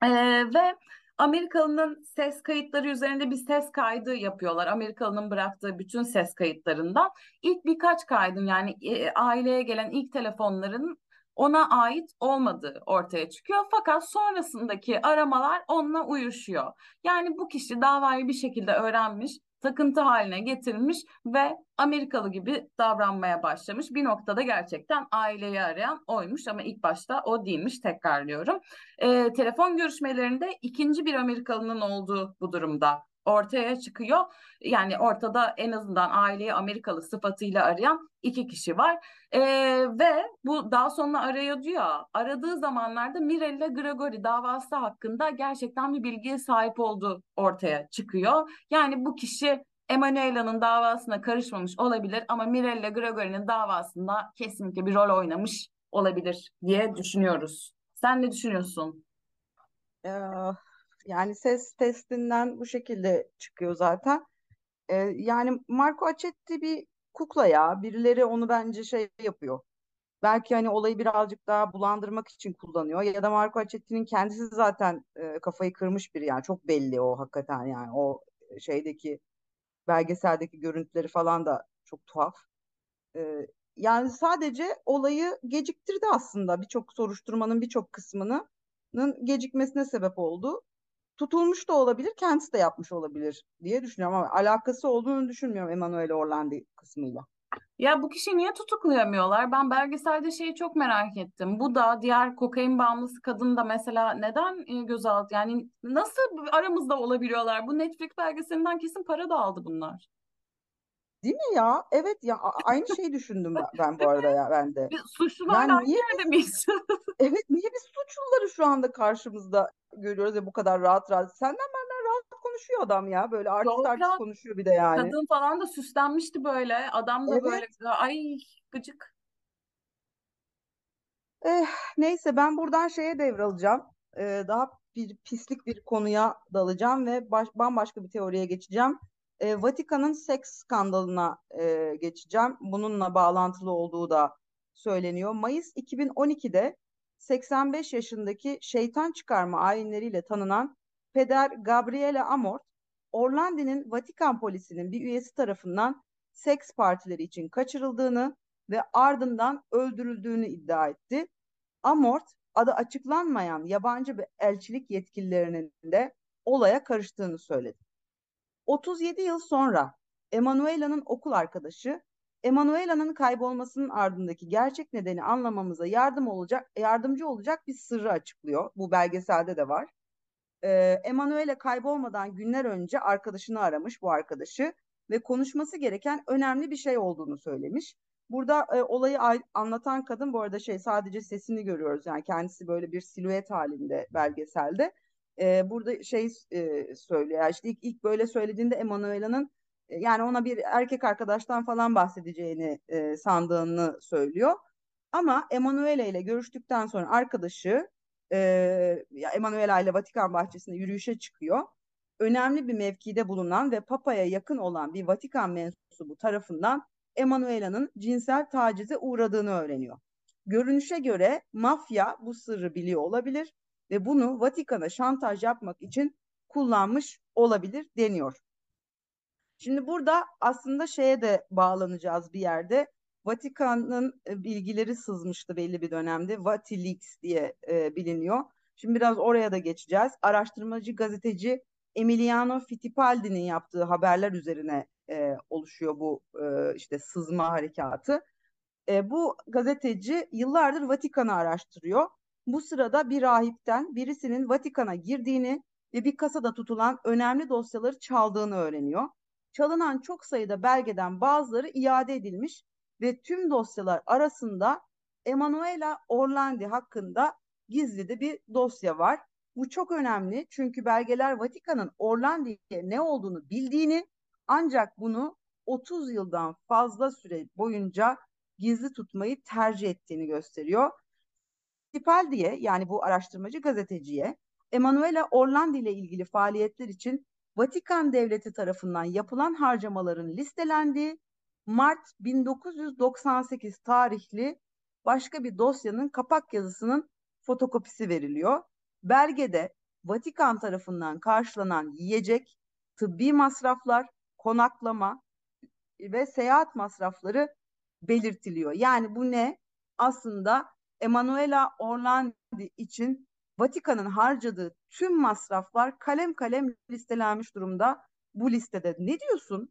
Ee, ve Amerikalı'nın ses kayıtları üzerinde bir ses kaydı yapıyorlar. Amerikalı'nın bıraktığı bütün ses kayıtlarından. İlk birkaç kaydın yani e, aileye gelen ilk telefonların ona ait olmadığı ortaya çıkıyor. Fakat sonrasındaki aramalar onunla uyuşuyor. Yani bu kişi davayı bir şekilde öğrenmiş, takıntı haline getirmiş ve Amerikalı gibi davranmaya başlamış. Bir noktada gerçekten aileyi arayan oymuş ama ilk başta o değilmiş tekrarlıyorum. E, telefon görüşmelerinde ikinci bir Amerikalının olduğu bu durumda ortaya çıkıyor. Yani ortada en azından aileyi Amerikalı sıfatıyla arayan iki kişi var. Ee, ve bu daha sonra arıyordu ya aradığı zamanlarda Mirella Gregori davası hakkında gerçekten bir bilgiye sahip olduğu ortaya çıkıyor. Yani bu kişi Emanuela'nın davasına karışmamış olabilir ama Mirella Gregori'nin davasında kesinlikle bir rol oynamış olabilir diye düşünüyoruz. Sen ne düşünüyorsun? Ee, yani ses testinden bu şekilde çıkıyor zaten. Ee, yani Marco Acetti bir kukla ya. Birileri onu bence şey yapıyor. Belki hani olayı birazcık daha bulandırmak için kullanıyor. Ya da Marco Accetti'nin kendisi zaten e, kafayı kırmış biri yani. Çok belli o hakikaten yani. O şeydeki belgeseldeki görüntüleri falan da çok tuhaf. Ee, yani sadece olayı geciktirdi aslında. Birçok soruşturmanın birçok kısmının gecikmesine sebep oldu tutulmuş da olabilir, kendisi de yapmış olabilir diye düşünüyorum ama alakası olduğunu düşünmüyorum Emanuele Orlandi kısmıyla. Ya bu kişi niye tutuklayamıyorlar? Ben belgeselde şeyi çok merak ettim. Bu da diğer kokain bağımlısı kadın da mesela neden e, gözaltı? Yani nasıl aramızda olabiliyorlar? Bu Netflix belgeselinden kesin para da aldı bunlar. Değil mi ya? Evet ya aynı şeyi düşündüm ben, ben bu arada ya ben de. Suçlular yani niye yerde miyiz? evet niye biz suçluları şu anda karşımızda görüyoruz ya bu kadar rahat rahat. Senden benden rahat konuşuyor adam ya. Böyle artist artist konuşuyor bir de yani. Kadın falan da süslenmişti böyle. Adam da evet. böyle ay gıcık. Eh, neyse ben buradan şeye devralacağım. Ee, daha bir pislik bir konuya dalacağım ve baş, bambaşka bir teoriye geçeceğim. Ee, Vatikan'ın seks skandalına e, geçeceğim. Bununla bağlantılı olduğu da söyleniyor. Mayıs 2012'de 85 yaşındaki şeytan çıkarma ayinleriyle tanınan Peder Gabriele Amort, Orlandi'nin Vatikan polisinin bir üyesi tarafından seks partileri için kaçırıldığını ve ardından öldürüldüğünü iddia etti. Amort, adı açıklanmayan yabancı bir elçilik yetkililerinin de olaya karıştığını söyledi. 37 yıl sonra Emanuela'nın okul arkadaşı Emanuela'nın kaybolmasının ardındaki gerçek nedeni anlamamıza yardım olacak, yardımcı olacak bir sırrı açıklıyor. Bu belgeselde de var. Ee, Emanuela kaybolmadan günler önce arkadaşını aramış bu arkadaşı ve konuşması gereken önemli bir şey olduğunu söylemiş. Burada e, olayı anlatan kadın bu arada şey sadece sesini görüyoruz yani kendisi böyle bir silüet halinde belgeselde. E, burada şey e, söylüyor işte ilk, ilk böyle söylediğinde Emanuela'nın e, yani ona bir erkek arkadaştan falan bahsedeceğini e, sandığını söylüyor. Ama Emanuela ile görüştükten sonra arkadaşı e, Emanuela ile Vatikan bahçesinde yürüyüşe çıkıyor. Önemli bir mevkide bulunan ve Papa'ya yakın olan bir Vatikan mensubu tarafından Emanuela'nın cinsel tacize uğradığını öğreniyor. Görünüşe göre mafya bu sırrı biliyor olabilir ve bunu Vatikan'a şantaj yapmak için kullanmış olabilir deniyor. Şimdi burada aslında şeye de bağlanacağız bir yerde. Vatikan'ın e, bilgileri sızmıştı belli bir dönemde. Vatileaks diye e, biliniyor. Şimdi biraz oraya da geçeceğiz. Araştırmacı gazeteci Emiliano Fittipaldi'nin yaptığı haberler üzerine e, oluşuyor bu e, işte sızma harekatı. E, bu gazeteci yıllardır Vatikan'ı araştırıyor. Bu sırada bir rahipten birisinin Vatikan'a girdiğini ve bir kasada tutulan önemli dosyaları çaldığını öğreniyor. Çalınan çok sayıda belgeden bazıları iade edilmiş ve tüm dosyalar arasında Emanuela Orlandi hakkında gizli de bir dosya var. Bu çok önemli çünkü belgeler Vatikan'ın Orlandi'ye ne olduğunu bildiğini ancak bunu 30 yıldan fazla süre boyunca gizli tutmayı tercih ettiğini gösteriyor. Fittipaldi'ye yani bu araştırmacı gazeteciye Emanuela Orlandi ile ilgili faaliyetler için Vatikan Devleti tarafından yapılan harcamaların listelendiği Mart 1998 tarihli başka bir dosyanın kapak yazısının fotokopisi veriliyor. Belgede Vatikan tarafından karşılanan yiyecek, tıbbi masraflar, konaklama ve seyahat masrafları belirtiliyor. Yani bu ne? Aslında Emanuela Orlandi için Vatikan'ın harcadığı tüm masraflar kalem kalem listelenmiş durumda bu listede. Ne diyorsun?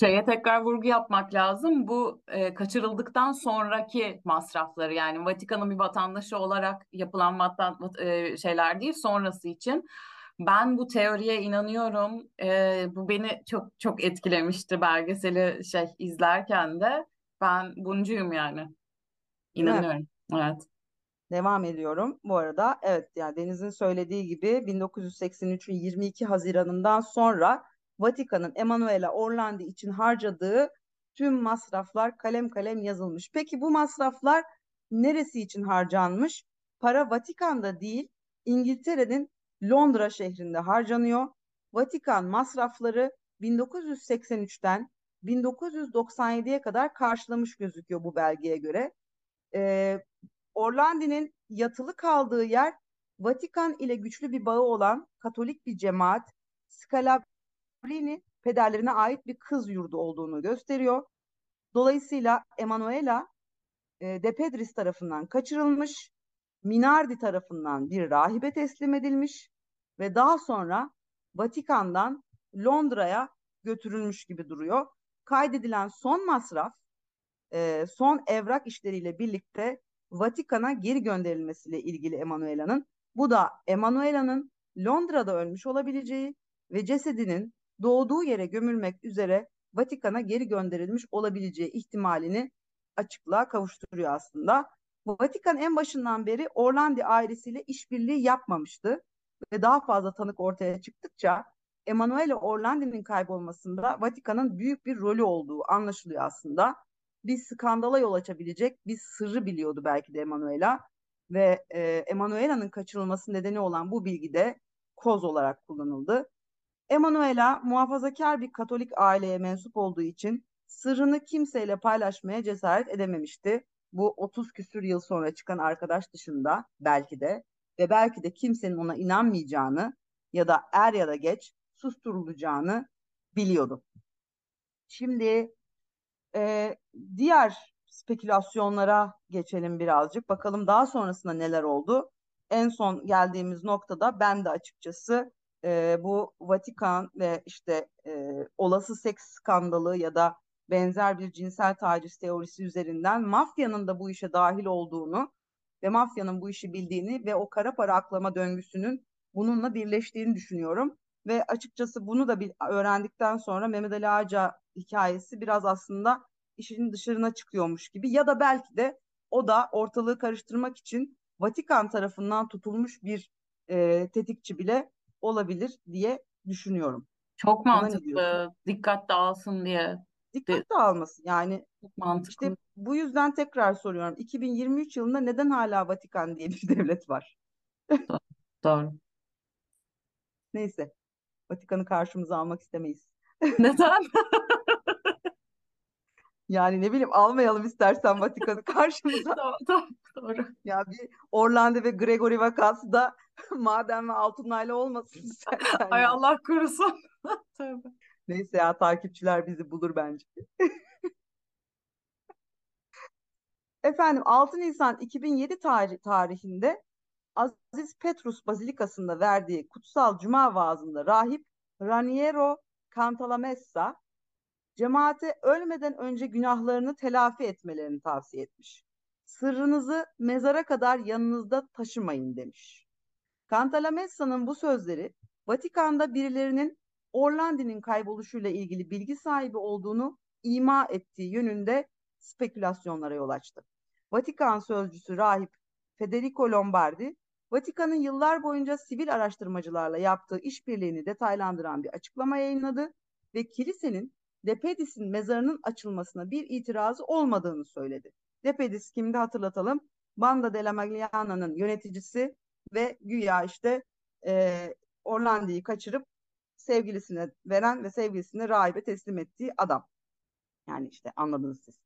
Şeye tekrar vurgu yapmak lazım. Bu e, kaçırıldıktan sonraki masrafları yani Vatikan'ın bir vatandaşı olarak yapılan vatan, e, şeyler değil sonrası için. Ben bu teoriye inanıyorum. E, bu beni çok çok etkilemişti belgeseli şey izlerken de. Ben buncuyum yani. İnanıyorum. Evet. Devam ediyorum bu arada. Evet yani Deniz'in söylediği gibi 1983'ün 22 Haziran'ından sonra Vatikan'ın Emanuela Orlandi için harcadığı tüm masraflar kalem kalem yazılmış. Peki bu masraflar neresi için harcanmış? Para Vatikan'da değil, İngiltere'nin Londra şehrinde harcanıyor. Vatikan masrafları 1983'ten 1997'ye kadar karşılamış gözüküyor bu belgeye göre. Ee, Orlandi'nin yatılı kaldığı yer Vatikan ile güçlü bir bağı olan Katolik bir cemaat Scalabrini pederlerine ait bir kız yurdu olduğunu gösteriyor. Dolayısıyla Emanuela e, De Pedris tarafından kaçırılmış, Minardi tarafından bir rahibe teslim edilmiş ve daha sonra Vatikan'dan Londra'ya götürülmüş gibi duruyor. Kaydedilen son masraf e, son evrak işleriyle birlikte Vatikan'a geri gönderilmesiyle ilgili Emanuela'nın. Bu da Emanuela'nın Londra'da ölmüş olabileceği ve cesedinin doğduğu yere gömülmek üzere Vatikan'a geri gönderilmiş olabileceği ihtimalini açıklığa kavuşturuyor aslında. Vatikan en başından beri Orlandi ailesiyle işbirliği yapmamıştı ve daha fazla tanık ortaya çıktıkça Emanuele Orlandi'nin kaybolmasında Vatikan'ın büyük bir rolü olduğu anlaşılıyor aslında bir skandala yol açabilecek bir sırrı biliyordu belki de Emanuela ve e, Emanuela'nın kaçırılması nedeni olan bu bilgi de koz olarak kullanıldı. Emanuela muhafazakar bir Katolik aileye mensup olduğu için sırrını kimseyle paylaşmaya cesaret edememişti. Bu 30 küsür yıl sonra çıkan arkadaş dışında belki de ve belki de kimsenin ona inanmayacağını ya da er ya da geç susturulacağını biliyordu. Şimdi e, diğer spekülasyonlara geçelim birazcık. Bakalım daha sonrasında neler oldu. En son geldiğimiz noktada ben de açıkçası e, bu Vatikan ve işte e, olası seks skandalı ya da benzer bir cinsel taciz teorisi üzerinden mafyanın da bu işe dahil olduğunu ve mafyanın bu işi bildiğini ve o kara para aklama döngüsünün bununla birleştiğini düşünüyorum. Ve açıkçası bunu da bir öğrendikten sonra Mehmet Ali Ağaca hikayesi biraz aslında işin dışarına çıkıyormuş gibi ya da belki de o da ortalığı karıştırmak için Vatikan tarafından tutulmuş bir e, tetikçi bile olabilir diye düşünüyorum. Çok mantıklı. Dikkat dağılsın diye. Dikkat dağılmasın. Yani Çok mantıklı. işte bu yüzden tekrar soruyorum. 2023 yılında neden hala Vatikan diye bir devlet var? Doğru. Neyse. Vatikan'ı karşımıza almak istemeyiz. Neden? Yani ne bileyim almayalım istersen Vatikan'ı karşımıza. Doğru, doğru. Ya bir Orlando ve Gregory vakası da maden ve altınlarla olmasın istersen. Ay. Allah korusun. Tövbe. Neyse ya takipçiler bizi bulur bence. Efendim 6 Nisan 2007 tarih, tarihinde Aziz Petrus Bazilikası'nda verdiği kutsal cuma vaazında rahip Raniero Cantalamessa cemaate ölmeden önce günahlarını telafi etmelerini tavsiye etmiş. Sırrınızı mezara kadar yanınızda taşımayın demiş. Cantalamessa'nın bu sözleri Vatikan'da birilerinin Orlandi'nin kayboluşuyla ilgili bilgi sahibi olduğunu ima ettiği yönünde spekülasyonlara yol açtı. Vatikan sözcüsü rahip Federico Lombardi, Vatikan'ın yıllar boyunca sivil araştırmacılarla yaptığı işbirliğini detaylandıran bir açıklama yayınladı ve kilisenin Depedis'in mezarının açılmasına bir itirazı olmadığını söyledi. Depedis kimdi hatırlatalım? Banda della Magliana'nın yöneticisi ve güya işte e, Orlandi'yi kaçırıp sevgilisine veren ve sevgilisini rahibe teslim ettiği adam. Yani işte anladınız siz.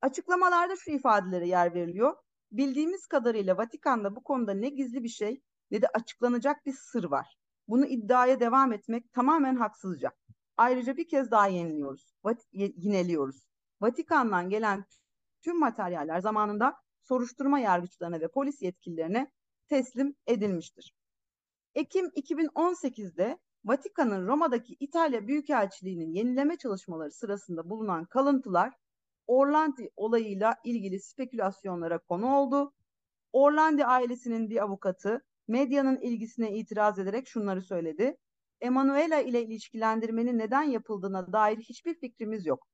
Açıklamalarda şu ifadelere yer veriliyor. Bildiğimiz kadarıyla Vatikan'da bu konuda ne gizli bir şey ne de açıklanacak bir sır var. Bunu iddiaya devam etmek tamamen haksızca. Ayrıca bir kez daha yeniliyoruz, vat- yineliyoruz. Vatikan'dan gelen tüm materyaller zamanında soruşturma yargıçlarına ve polis yetkililerine teslim edilmiştir. Ekim 2018'de Vatikan'ın Roma'daki İtalya Büyükelçiliği'nin yenileme çalışmaları sırasında bulunan kalıntılar Orlandi olayıyla ilgili spekülasyonlara konu oldu. Orlandi ailesinin bir avukatı medyanın ilgisine itiraz ederek şunları söyledi. Emanuela ile ilişkilendirmenin neden yapıldığına dair hiçbir fikrimiz yok.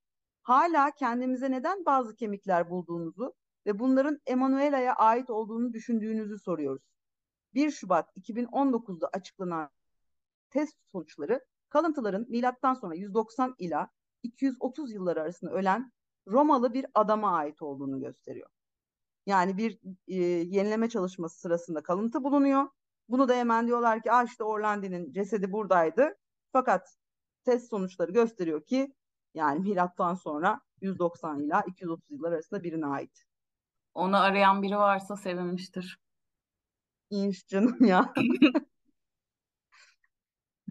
Hala kendimize neden bazı kemikler bulduğunuzu ve bunların Emanuela'ya ait olduğunu düşündüğünüzü soruyoruz. 1 Şubat 2019'da açıklanan test sonuçları kalıntıların milattan sonra 190 ila 230 yılları arasında ölen Romalı bir adama ait olduğunu gösteriyor. Yani bir e, yenileme çalışması sırasında kalıntı bulunuyor. Bunu da hemen diyorlar ki ah işte Orlandi'nin cesedi buradaydı. Fakat test sonuçları gösteriyor ki yani milattan sonra 190 ila 230 yıllar arasında birine ait. Onu arayan biri varsa sevinmiştir. İnş canım ya.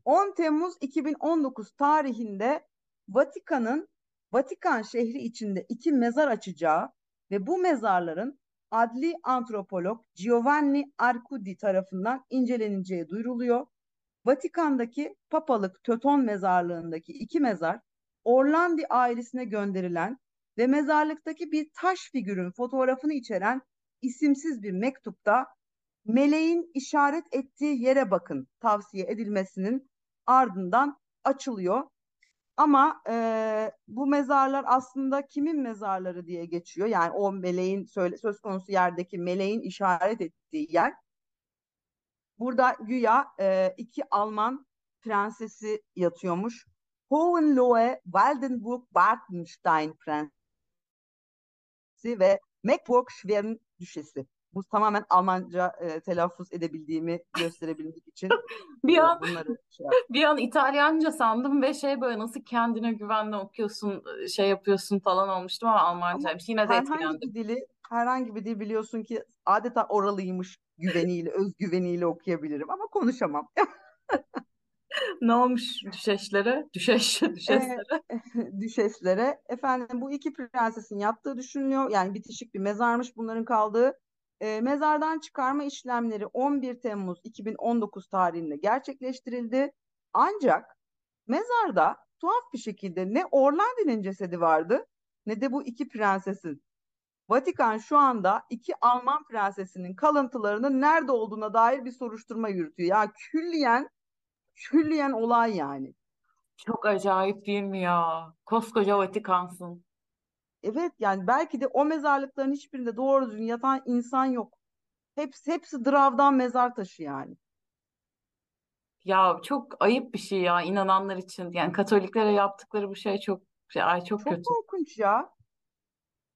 10 Temmuz 2019 tarihinde Vatikan'ın Vatikan şehri içinde iki mezar açacağı ve bu mezarların adli antropolog Giovanni Arcudi tarafından inceleneceği duyuruluyor. Vatikan'daki papalık Töton mezarlığındaki iki mezar Orlandi ailesine gönderilen ve mezarlıktaki bir taş figürün fotoğrafını içeren isimsiz bir mektupta meleğin işaret ettiği yere bakın tavsiye edilmesinin ardından açılıyor. Ama e, bu mezarlar aslında kimin mezarları diye geçiyor. Yani o meleğin söyle, söz konusu yerdeki meleğin işaret ettiği yer. Burada güya e, iki Alman prensesi yatıyormuş. Hohenlohe Waldenburg-Bartenstein prensi ve Meckburg-Schwerin düşesi. Bu tamamen Almanca e, telaffuz edebildiğimi gösterebilmek için Bir e, an bunları şey bir an İtalyanca sandım ve şey böyle nasıl kendine güvenle okuyorsun, şey yapıyorsun falan olmuştum ama Almancaymış. Yine de herhangi etkilendim. bir dili, herhangi bir dil biliyorsun ki adeta oralıymış güveniyle, özgüveniyle okuyabilirim ama konuşamam. Ne olmuş düşeşlere? Düşeş, düşeslere. E, düşeslere. Efendim bu iki prensesin yattığı düşünülüyor. Yani bitişik bir mezarmış bunların kaldığı. E, mezardan çıkarma işlemleri 11 Temmuz 2019 tarihinde gerçekleştirildi. Ancak mezarda tuhaf bir şekilde ne Orlandi'nin cesedi vardı ne de bu iki prensesin. Vatikan şu anda iki Alman prensesinin kalıntılarının nerede olduğuna dair bir soruşturma yürütüyor. Ya külliyen külliyen olay yani. Çok acayip değil mi ya? Koskoca Vatikansın. Evet yani belki de o mezarlıkların hiçbirinde doğru düzgün yatan insan yok. Hepsi hepsi dravdan mezar taşı yani. Ya çok ayıp bir şey ya inananlar için. Yani Katoliklere yaptıkları bu şey çok şey, ay çok Çok kötü. korkunç ya.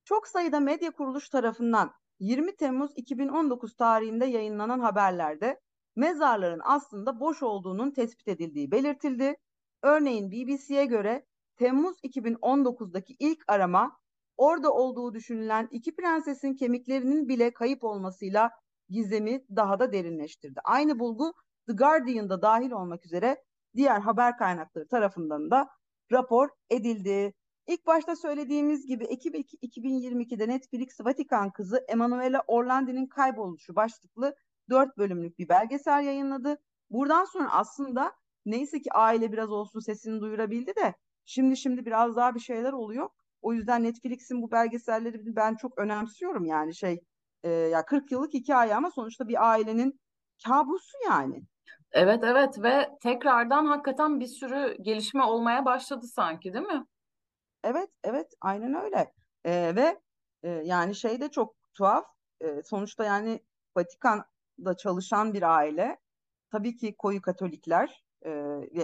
Çok sayıda medya kuruluş tarafından 20 Temmuz 2019 tarihinde yayınlanan haberlerde mezarların aslında boş olduğunun tespit edildiği belirtildi. Örneğin BBC'ye göre Temmuz 2019'daki ilk arama orada olduğu düşünülen iki prensesin kemiklerinin bile kayıp olmasıyla gizemi daha da derinleştirdi. Aynı bulgu The Guardian'da dahil olmak üzere diğer haber kaynakları tarafından da rapor edildi. İlk başta söylediğimiz gibi Ekim 2022'de Netflix Vatikan kızı Emanuela Orlandi'nin kayboluşu başlıklı 4 bölümlük bir belgesel yayınladı. Buradan sonra aslında neyse ki aile biraz olsun sesini duyurabildi de şimdi şimdi biraz daha bir şeyler oluyor. O yüzden Netflix'in bu belgeselleri ben çok önemsiyorum yani şey e, ya 40 yıllık hikaye ama sonuçta bir ailenin kabusu yani. Evet evet ve tekrardan hakikaten bir sürü gelişme olmaya başladı sanki değil mi? Evet, evet, aynen öyle. Ee, ve e, yani şey de çok tuhaf. Ee, sonuçta yani Vatikan'da çalışan bir aile. Tabii ki koyu Katolikler. E,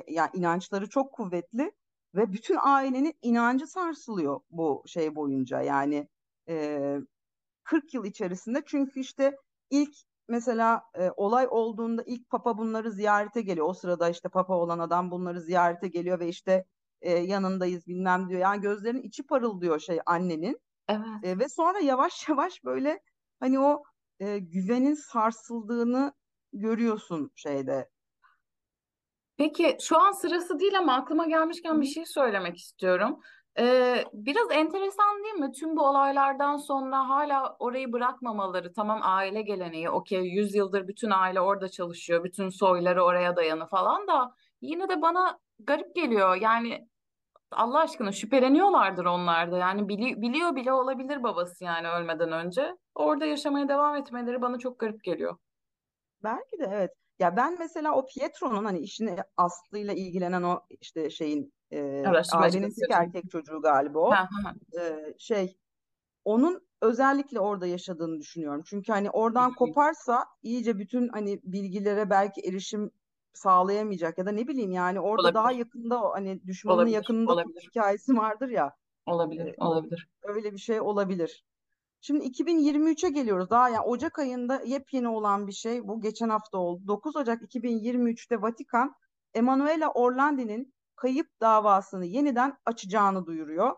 yani inançları çok kuvvetli ve bütün ailenin inancı sarsılıyor bu şey boyunca. Yani e, 40 yıl içerisinde çünkü işte ilk mesela e, olay olduğunda ilk papa bunları ziyarete geliyor. O sırada işte papa olan adam bunları ziyarete geliyor ve işte e, yanındayız bilmem diyor. Yani gözlerinin içi parıldıyor şey annenin. Evet. E, ve sonra yavaş yavaş böyle hani o e, güvenin sarsıldığını görüyorsun şeyde. Peki şu an sırası değil ama aklıma gelmişken bir şey söylemek istiyorum. Ee, biraz enteresan değil mi? Tüm bu olaylardan sonra hala orayı bırakmamaları. Tamam aile geleneği, okey 100 yıldır bütün aile orada çalışıyor, bütün soyları oraya dayanı falan da yine de bana garip geliyor. Yani Allah aşkına şüpheleniyorlardır onlar da. Yani bili- biliyor bile olabilir babası yani ölmeden önce. Orada yaşamaya devam etmeleri bana çok garip geliyor. Belki de evet. Ya ben mesela o Pietro'nun hani işin aslıyla ilgilenen o işte şeyin e, ailenin tek erkek çocuğu galiba o. Ha, ha, E, şey onun özellikle orada yaşadığını düşünüyorum. Çünkü hani oradan koparsa iyice bütün hani bilgilere belki erişim sağlayamayacak ya da ne bileyim yani orada daha Olabilir. yakında o hani düşmanının Olabilir. yakınında tut Olabilir. hikayesi vardır ya. Olabilir. Olabilir. öyle bir şey olabilir. Şimdi 2023'e geliyoruz. Daha yani Ocak ayında yepyeni olan bir şey. Bu geçen hafta oldu. 9 Ocak 2023'te Vatikan Emanuela Orlandi'nin kayıp davasını yeniden açacağını duyuruyor.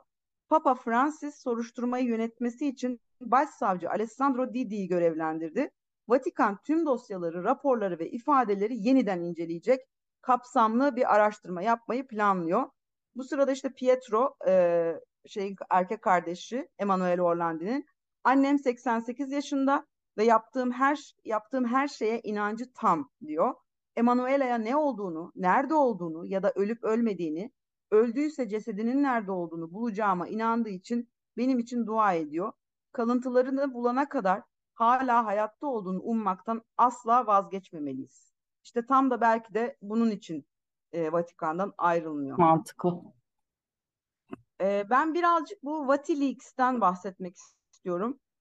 Papa Francis soruşturmayı yönetmesi için Başsavcı Alessandro Didi'yi görevlendirdi. Vatikan tüm dosyaları, raporları ve ifadeleri yeniden inceleyecek kapsamlı bir araştırma yapmayı planlıyor. Bu sırada işte Pietro, e, şeyin erkek kardeşi Emanuele Orlandi'nin Annem 88 yaşında ve yaptığım her yaptığım her şeye inancı tam diyor. Emanuela'ya ne olduğunu, nerede olduğunu ya da ölüp ölmediğini, öldüyse cesedinin nerede olduğunu bulacağıma inandığı için benim için dua ediyor. Kalıntılarını bulana kadar hala hayatta olduğunu ummaktan asla vazgeçmemeliyiz. İşte tam da belki de bunun için e, Vatikan'dan ayrılmıyor. Mantıklı. E, ben birazcık bu Vatileaks'ten bahsetmek istiyorum.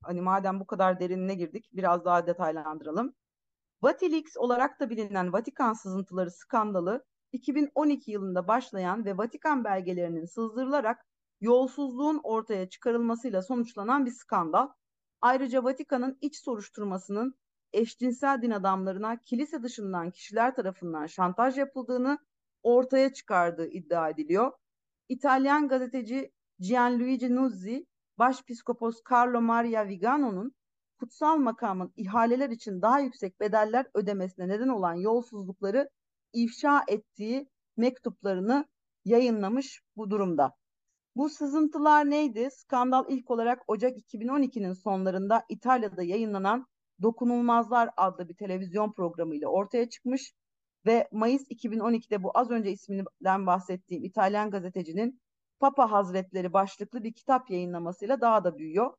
Hani madem bu kadar derinine girdik biraz daha detaylandıralım. Vatileaks olarak da bilinen Vatikan sızıntıları skandalı 2012 yılında başlayan ve Vatikan belgelerinin sızdırılarak yolsuzluğun ortaya çıkarılmasıyla sonuçlanan bir skandal. Ayrıca Vatikan'ın iç soruşturmasının eşcinsel din adamlarına kilise dışından kişiler tarafından şantaj yapıldığını ortaya çıkardığı iddia ediliyor. İtalyan gazeteci Gianluigi Nuzzi, Başpiskopos Carlo Maria Vigano'nun kutsal makamın ihaleler için daha yüksek bedeller ödemesine neden olan yolsuzlukları ifşa ettiği mektuplarını yayınlamış bu durumda. Bu sızıntılar neydi? Skandal ilk olarak Ocak 2012'nin sonlarında İtalya'da yayınlanan Dokunulmazlar adlı bir televizyon programı ile ortaya çıkmış ve Mayıs 2012'de bu az önce isminden bahsettiğim İtalyan gazetecinin Papa Hazretleri başlıklı bir kitap yayınlamasıyla daha da büyüyor.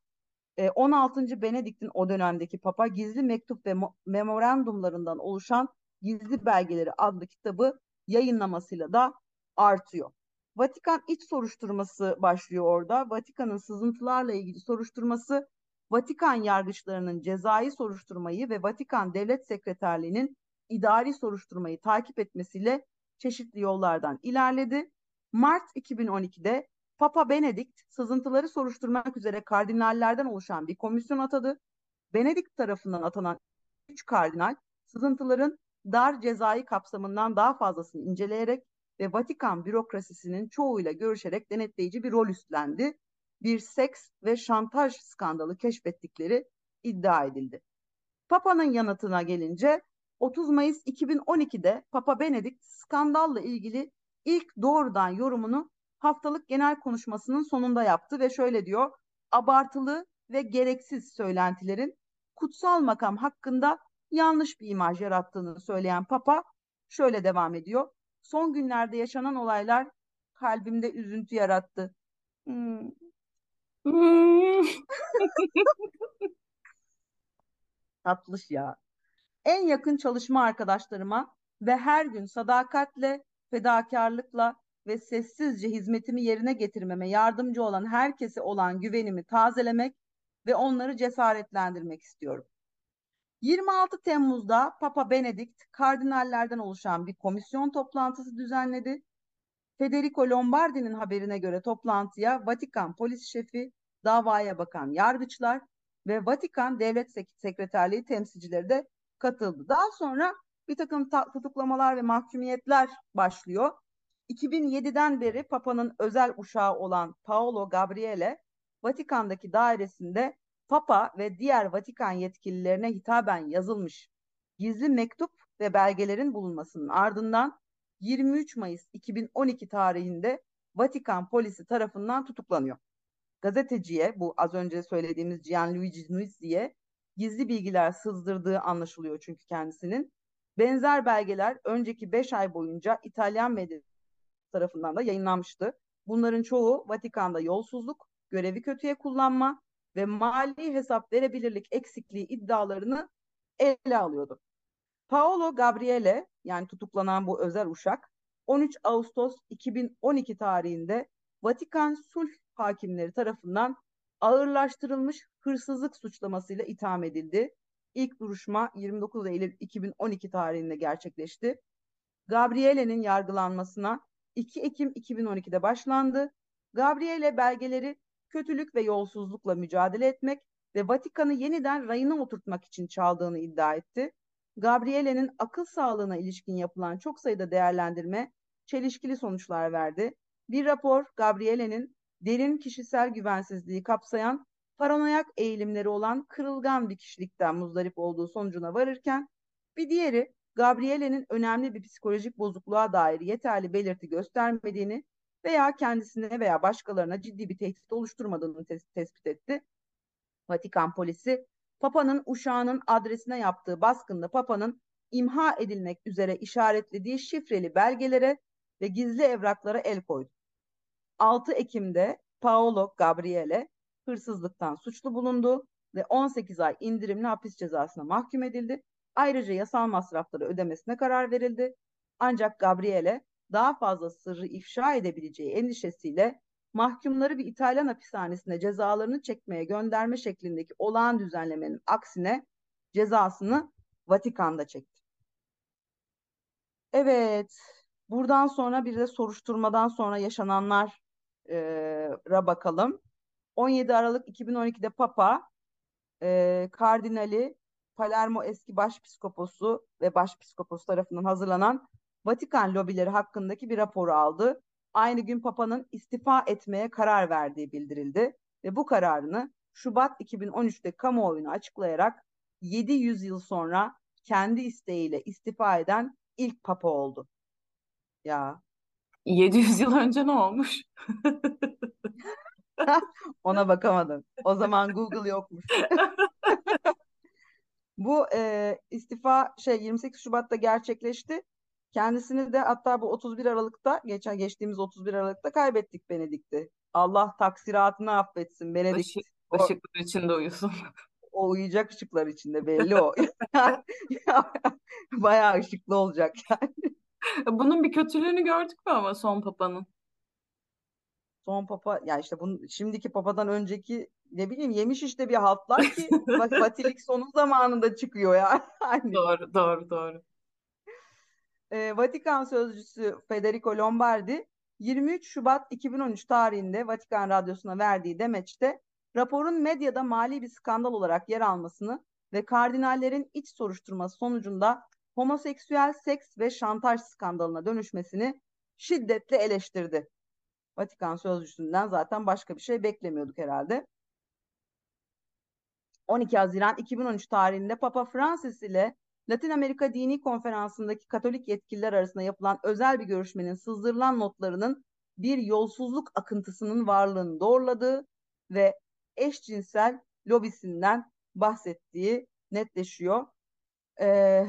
16. Benedikt'in o dönemdeki Papa gizli mektup ve memorandumlarından oluşan Gizli Belgeleri adlı kitabı yayınlamasıyla da artıyor. Vatikan iç soruşturması başlıyor orada. Vatikan'ın sızıntılarla ilgili soruşturması, Vatikan yargıçlarının cezai soruşturmayı ve Vatikan Devlet Sekreterliği'nin idari soruşturmayı takip etmesiyle çeşitli yollardan ilerledi. Mart 2012'de Papa Benedikt sızıntıları soruşturmak üzere kardinallerden oluşan bir komisyon atadı. Benedikt tarafından atanan 3 kardinal sızıntıların dar cezai kapsamından daha fazlasını inceleyerek ve Vatikan bürokrasisinin çoğuyla görüşerek denetleyici bir rol üstlendi. Bir seks ve şantaj skandalı keşfettikleri iddia edildi. Papa'nın yanıtına gelince 30 Mayıs 2012'de Papa Benedikt skandalla ilgili ilk doğrudan yorumunu haftalık genel konuşmasının sonunda yaptı ve şöyle diyor. Abartılı ve gereksiz söylentilerin kutsal makam hakkında yanlış bir imaj yarattığını söyleyen Papa şöyle devam ediyor. Son günlerde yaşanan olaylar kalbimde üzüntü yarattı. Hmm. hmm. Tatlış ya. En yakın çalışma arkadaşlarıma ve her gün sadakatle, fedakarlıkla ve sessizce hizmetimi yerine getirmeme yardımcı olan herkese olan güvenimi tazelemek ve onları cesaretlendirmek istiyorum. 26 Temmuz'da Papa Benedikt kardinallerden oluşan bir komisyon toplantısı düzenledi. Federico Lombardi'nin haberine göre toplantıya Vatikan polis şefi, davaya bakan yargıçlar ve Vatikan Devlet Sekreterliği temsilcileri de katıldı. Daha sonra bir takım tutuklamalar ve mahkumiyetler başlıyor. 2007'den beri Papa'nın özel uşağı olan Paolo Gabriele, Vatikan'daki dairesinde Papa ve diğer Vatikan yetkililerine hitaben yazılmış gizli mektup ve belgelerin bulunmasının ardından 23 Mayıs 2012 tarihinde Vatikan polisi tarafından tutuklanıyor. Gazeteciye bu az önce söylediğimiz Gianluigi Nuzzi'ye gizli bilgiler sızdırdığı anlaşılıyor çünkü kendisinin. Benzer belgeler önceki 5 ay boyunca İtalyan medyası tarafından da yayınlanmıştı. Bunların çoğu Vatikan'da yolsuzluk, görevi kötüye kullanma ve mali hesap verebilirlik eksikliği iddialarını ele alıyordu. Paolo Gabriele yani tutuklanan bu özel uşak 13 Ağustos 2012 tarihinde Vatikan sulh hakimleri tarafından ağırlaştırılmış hırsızlık suçlamasıyla itham edildi. İlk duruşma 29 Eylül 2012 tarihinde gerçekleşti. Gabriele'nin yargılanmasına 2 Ekim 2012'de başlandı. Gabriele belgeleri kötülük ve yolsuzlukla mücadele etmek ve Vatikan'ı yeniden rayına oturtmak için çaldığını iddia etti. Gabriele'nin akıl sağlığına ilişkin yapılan çok sayıda değerlendirme çelişkili sonuçlar verdi. Bir rapor Gabriele'nin derin kişisel güvensizliği kapsayan paranoyak eğilimleri olan kırılgan bir kişilikten muzdarip olduğu sonucuna varırken bir diğeri Gabriele'nin önemli bir psikolojik bozukluğa dair yeterli belirti göstermediğini veya kendisine veya başkalarına ciddi bir tehdit oluşturmadığını tes- tespit etti. Vatikan polisi Papa'nın uşağının adresine yaptığı baskında Papa'nın imha edilmek üzere işaretlediği şifreli belgelere ve gizli evraklara el koydu. 6 Ekim'de Paolo Gabriele hırsızlıktan suçlu bulundu ve 18 ay indirimli hapis cezasına mahkum edildi. Ayrıca yasal masrafları ödemesine karar verildi. Ancak Gabriele daha fazla sırrı ifşa edebileceği endişesiyle mahkumları bir İtalyan hapishanesine cezalarını çekmeye gönderme şeklindeki olağan düzenlemenin aksine cezasını Vatikan'da çekti. Evet, buradan sonra bir de soruşturmadan sonra yaşananlara bakalım. 17 Aralık 2012'de Papa e, kardinali Palermo eski başpiskoposu ve başpiskopos tarafından hazırlanan Vatikan lobileri hakkındaki bir raporu aldı. Aynı gün Papa'nın istifa etmeye karar verdiği bildirildi ve bu kararını Şubat 2013'te kamuoyuna açıklayarak 700 yıl sonra kendi isteğiyle istifa eden ilk papa oldu. Ya 700 yıl önce ne olmuş? Ona bakamadım. O zaman Google yokmuş. Bu e, istifa şey 28 Şubat'ta gerçekleşti. Kendisini de hatta bu 31 Aralık'ta geçen geçtiğimiz 31 Aralık'ta kaybettik Benedikt'i. Allah taksiratını affetsin Benedikt. Işık, ışıklar içinde uyusun. O uyuyacak ışıklar içinde belli o. Bayağı ışıklı olacak yani. Bunun bir kötülüğünü gördük mü ama son papanın? Son papa yani işte bunun şimdiki papadan önceki ne bileyim yemiş işte bir haltlar ki Vatilik sonu zamanında çıkıyor yani. Doğru doğru doğru. Ee, Vatikan sözcüsü Federico Lombardi 23 Şubat 2013 tarihinde Vatikan Radyosu'na verdiği demeçte raporun medyada mali bir skandal olarak yer almasını ve kardinallerin iç soruşturması sonucunda homoseksüel seks ve şantaj skandalına dönüşmesini şiddetle eleştirdi. Vatikan sözcüsünden zaten başka bir şey beklemiyorduk herhalde. 12 Haziran 2013 tarihinde Papa Francis ile Latin Amerika Dini Konferansı'ndaki Katolik yetkililer arasında yapılan özel bir görüşmenin sızdırılan notlarının bir yolsuzluk akıntısının varlığını doğruladığı ve eşcinsel lobisinden bahsettiği netleşiyor. Ee,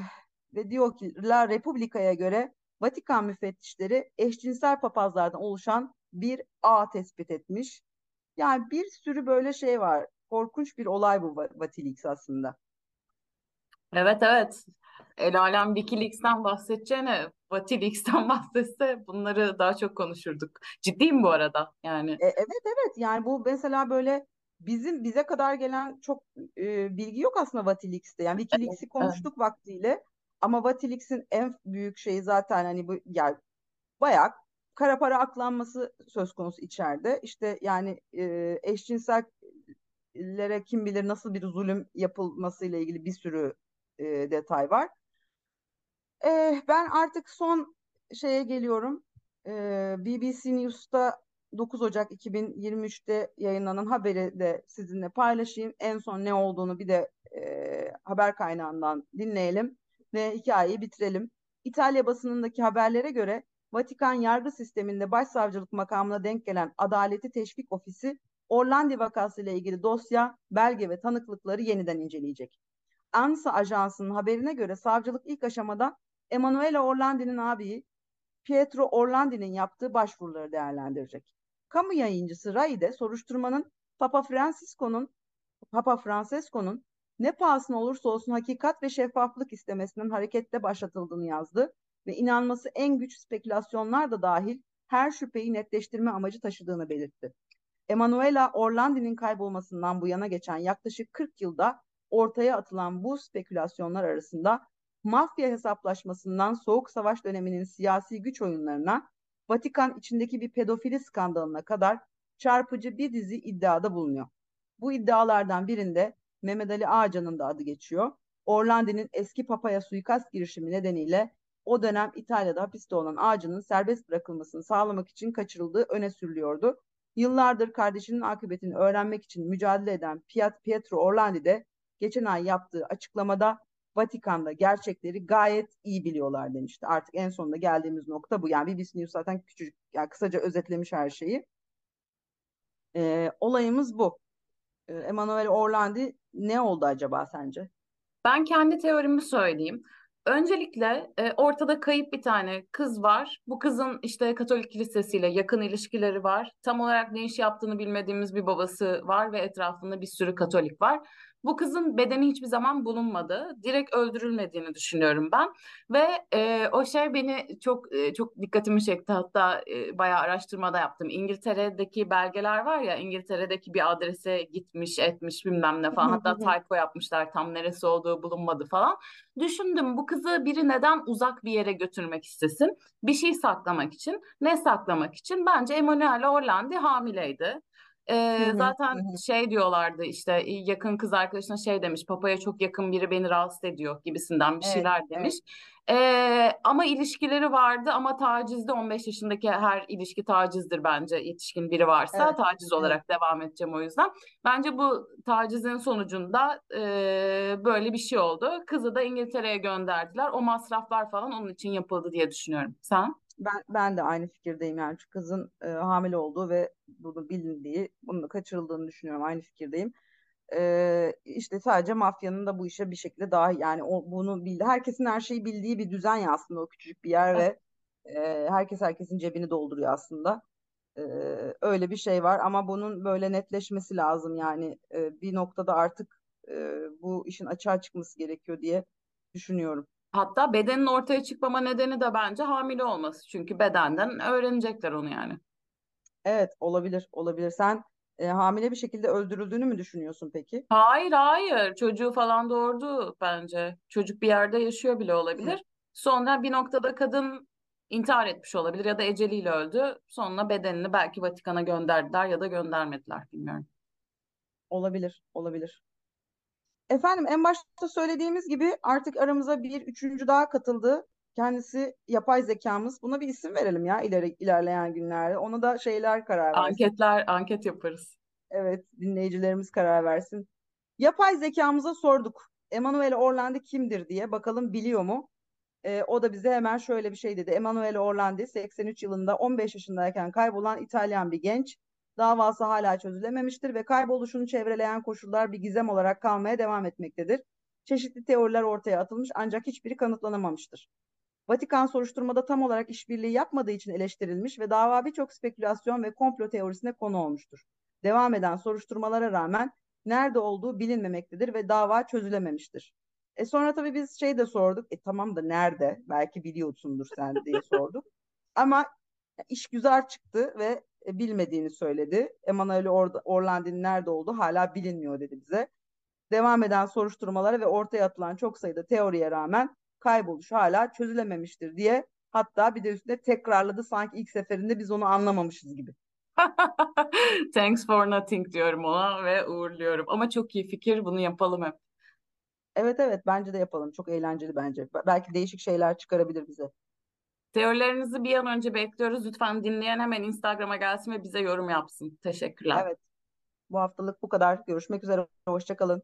ve diyor ki La Republica'ya göre Vatikan müfettişleri eşcinsel papazlardan oluşan bir ağ tespit etmiş. Yani bir sürü böyle şey var. Korkunç bir olay bu Vatilix aslında. Evet evet. El alem Wikileaks'ten bahsedeceğine Vatilix'ten bahsetse bunları daha çok konuşurduk. Ciddiyim bu arada yani. E, evet evet yani bu mesela böyle bizim bize kadar gelen çok e, bilgi yok aslında Vatilix'te. Yani Wikileaks'i konuştuk evet. vaktiyle ama Vatilix'in en büyük şeyi zaten hani bu yani bayağı kara para aklanması söz konusu içeride. İşte yani e, eşcinsellere kim bilir nasıl bir zulüm yapılmasıyla ilgili bir sürü e, detay var. E, ben artık son şeye geliyorum. E, BBC News'ta 9 Ocak 2023'te yayınlanan haberi de sizinle paylaşayım. En son ne olduğunu bir de e, haber kaynağından dinleyelim ve hikayeyi bitirelim. İtalya basınındaki haberlere göre Vatikan yargı sisteminde başsavcılık makamına denk gelen Adaleti Teşvik Ofisi Orlandi vakası ile ilgili dosya, belge ve tanıklıkları yeniden inceleyecek. ANSA ajansının haberine göre savcılık ilk aşamada Emanuele Orlandi'nin abiyi Pietro Orlandi'nin yaptığı başvuruları değerlendirecek. Kamu yayıncısı Rai de soruşturmanın Papa Francisco'nun Papa Francesco'nun ne pahasına olursa olsun hakikat ve şeffaflık istemesinden hareketle başlatıldığını yazdı ve inanması en güç spekülasyonlar da dahil her şüpheyi netleştirme amacı taşıdığını belirtti. Emanuela Orlandi'nin kaybolmasından bu yana geçen yaklaşık 40 yılda ortaya atılan bu spekülasyonlar arasında mafya hesaplaşmasından Soğuk Savaş döneminin siyasi güç oyunlarına, Vatikan içindeki bir pedofili skandalına kadar çarpıcı bir dizi iddiada bulunuyor. Bu iddialardan birinde Mehmet Ali Ağcan'ın da adı geçiyor. Orlandi'nin eski papaya suikast girişimi nedeniyle o dönem İtalya'da hapiste olan Ağcan'ın serbest bırakılmasını sağlamak için kaçırıldığı öne sürülüyordu. Yıllardır kardeşinin akıbetini öğrenmek için mücadele eden Pietro Orlandi de geçen ay yaptığı açıklamada Vatikan'da gerçekleri gayet iyi biliyorlar demişti. Artık en sonunda geldiğimiz nokta bu. Yani BBC News zaten küçücük, yani kısaca özetlemiş her şeyi. Ee, olayımız bu. Ee, Emanuele Orlandi ne oldu acaba sence? Ben kendi teorimi söyleyeyim. Öncelikle e, ortada kayıp bir tane kız var. Bu kızın işte Katolik kilisesiyle yakın ilişkileri var. Tam olarak ne iş yaptığını bilmediğimiz bir babası var ve etrafında bir sürü Katolik var. Bu kızın bedeni hiçbir zaman bulunmadı. Direkt öldürülmediğini düşünüyorum ben. Ve e, o şey beni çok e, çok dikkatimi çekti. Hatta e, bayağı araştırmada yaptım. İngiltere'deki belgeler var ya İngiltere'deki bir adrese gitmiş etmiş bilmem ne falan. Hatta typo yapmışlar tam neresi olduğu bulunmadı falan. Düşündüm bu kızı biri neden uzak bir yere götürmek istesin? Bir şey saklamak için. Ne saklamak için? Bence Emanuele Orlandi hamileydi. Ee, zaten şey diyorlardı işte yakın kız arkadaşına şey demiş papaya çok yakın biri beni rahatsız ediyor gibisinden bir evet, şeyler demiş. Evet. Ee, ama ilişkileri vardı ama tacizde 15 yaşındaki her ilişki tacizdir bence yetişkin biri varsa evet, taciz olarak evet. devam edeceğim o yüzden. Bence bu tacizin sonucunda e, böyle bir şey oldu. Kızı da İngiltere'ye gönderdiler. O masraflar falan onun için yapıldı diye düşünüyorum. Sen? Ben, ben de aynı fikirdeyim yani şu kızın e, hamile olduğu ve bunu bilindiği, bunun da kaçırıldığını düşünüyorum. Aynı fikirdeyim. E, işte sadece mafyanın da bu işe bir şekilde daha yani o, bunu bildi. Herkesin her şeyi bildiği bir düzen ya aslında o küçücük bir yer ve e, herkes herkesin cebini dolduruyor aslında. E, öyle bir şey var ama bunun böyle netleşmesi lazım yani e, bir noktada artık e, bu işin açığa çıkması gerekiyor diye düşünüyorum. Hatta bedenin ortaya çıkmama nedeni de bence hamile olması. Çünkü bedenden öğrenecekler onu yani. Evet olabilir olabilir. Sen e, hamile bir şekilde öldürüldüğünü mü düşünüyorsun peki? Hayır hayır çocuğu falan doğurdu bence. Çocuk bir yerde yaşıyor bile olabilir. Sonra bir noktada kadın intihar etmiş olabilir ya da eceliyle öldü. Sonra bedenini belki Vatikan'a gönderdiler ya da göndermediler bilmiyorum. Olabilir olabilir. Efendim en başta söylediğimiz gibi artık aramıza bir üçüncü daha katıldı. Kendisi yapay zekamız. Buna bir isim verelim ya ileri, ilerleyen günlerde. Ona da şeyler karar versin. Anketler, anket yaparız. Evet, dinleyicilerimiz karar versin. Yapay zekamıza sorduk. Emanuele Orlandi kimdir diye. Bakalım biliyor mu? Ee, o da bize hemen şöyle bir şey dedi. Emanuele Orlandi 83 yılında 15 yaşındayken kaybolan İtalyan bir genç. Davası hala çözülememiştir ve kayboluşunu çevreleyen koşullar bir gizem olarak kalmaya devam etmektedir. Çeşitli teoriler ortaya atılmış ancak hiçbiri kanıtlanamamıştır. Vatikan soruşturmada tam olarak işbirliği yapmadığı için eleştirilmiş ve dava birçok spekülasyon ve komplo teorisine konu olmuştur. Devam eden soruşturmalara rağmen nerede olduğu bilinmemektedir ve dava çözülememiştir. E sonra tabii biz şey de sorduk. E tamam da nerede? Belki biliyorsundur sen diye sorduk. Ama iş güzel çıktı ve e, bilmediğini söyledi. Emanuele Or Orlandi'nin nerede olduğu hala bilinmiyor dedi bize. Devam eden soruşturmalara ve ortaya atılan çok sayıda teoriye rağmen kayboluş hala çözülememiştir diye hatta bir de üstüne tekrarladı sanki ilk seferinde biz onu anlamamışız gibi. Thanks for nothing diyorum ona ve uğurluyorum. Ama çok iyi fikir bunu yapalım hep. Evet evet bence de yapalım. Çok eğlenceli bence. Belki değişik şeyler çıkarabilir bize. Teorilerinizi bir an önce bekliyoruz. Lütfen dinleyen hemen Instagram'a gelsin ve bize yorum yapsın. Teşekkürler. Evet. Bu haftalık bu kadar. Görüşmek üzere. Hoşçakalın.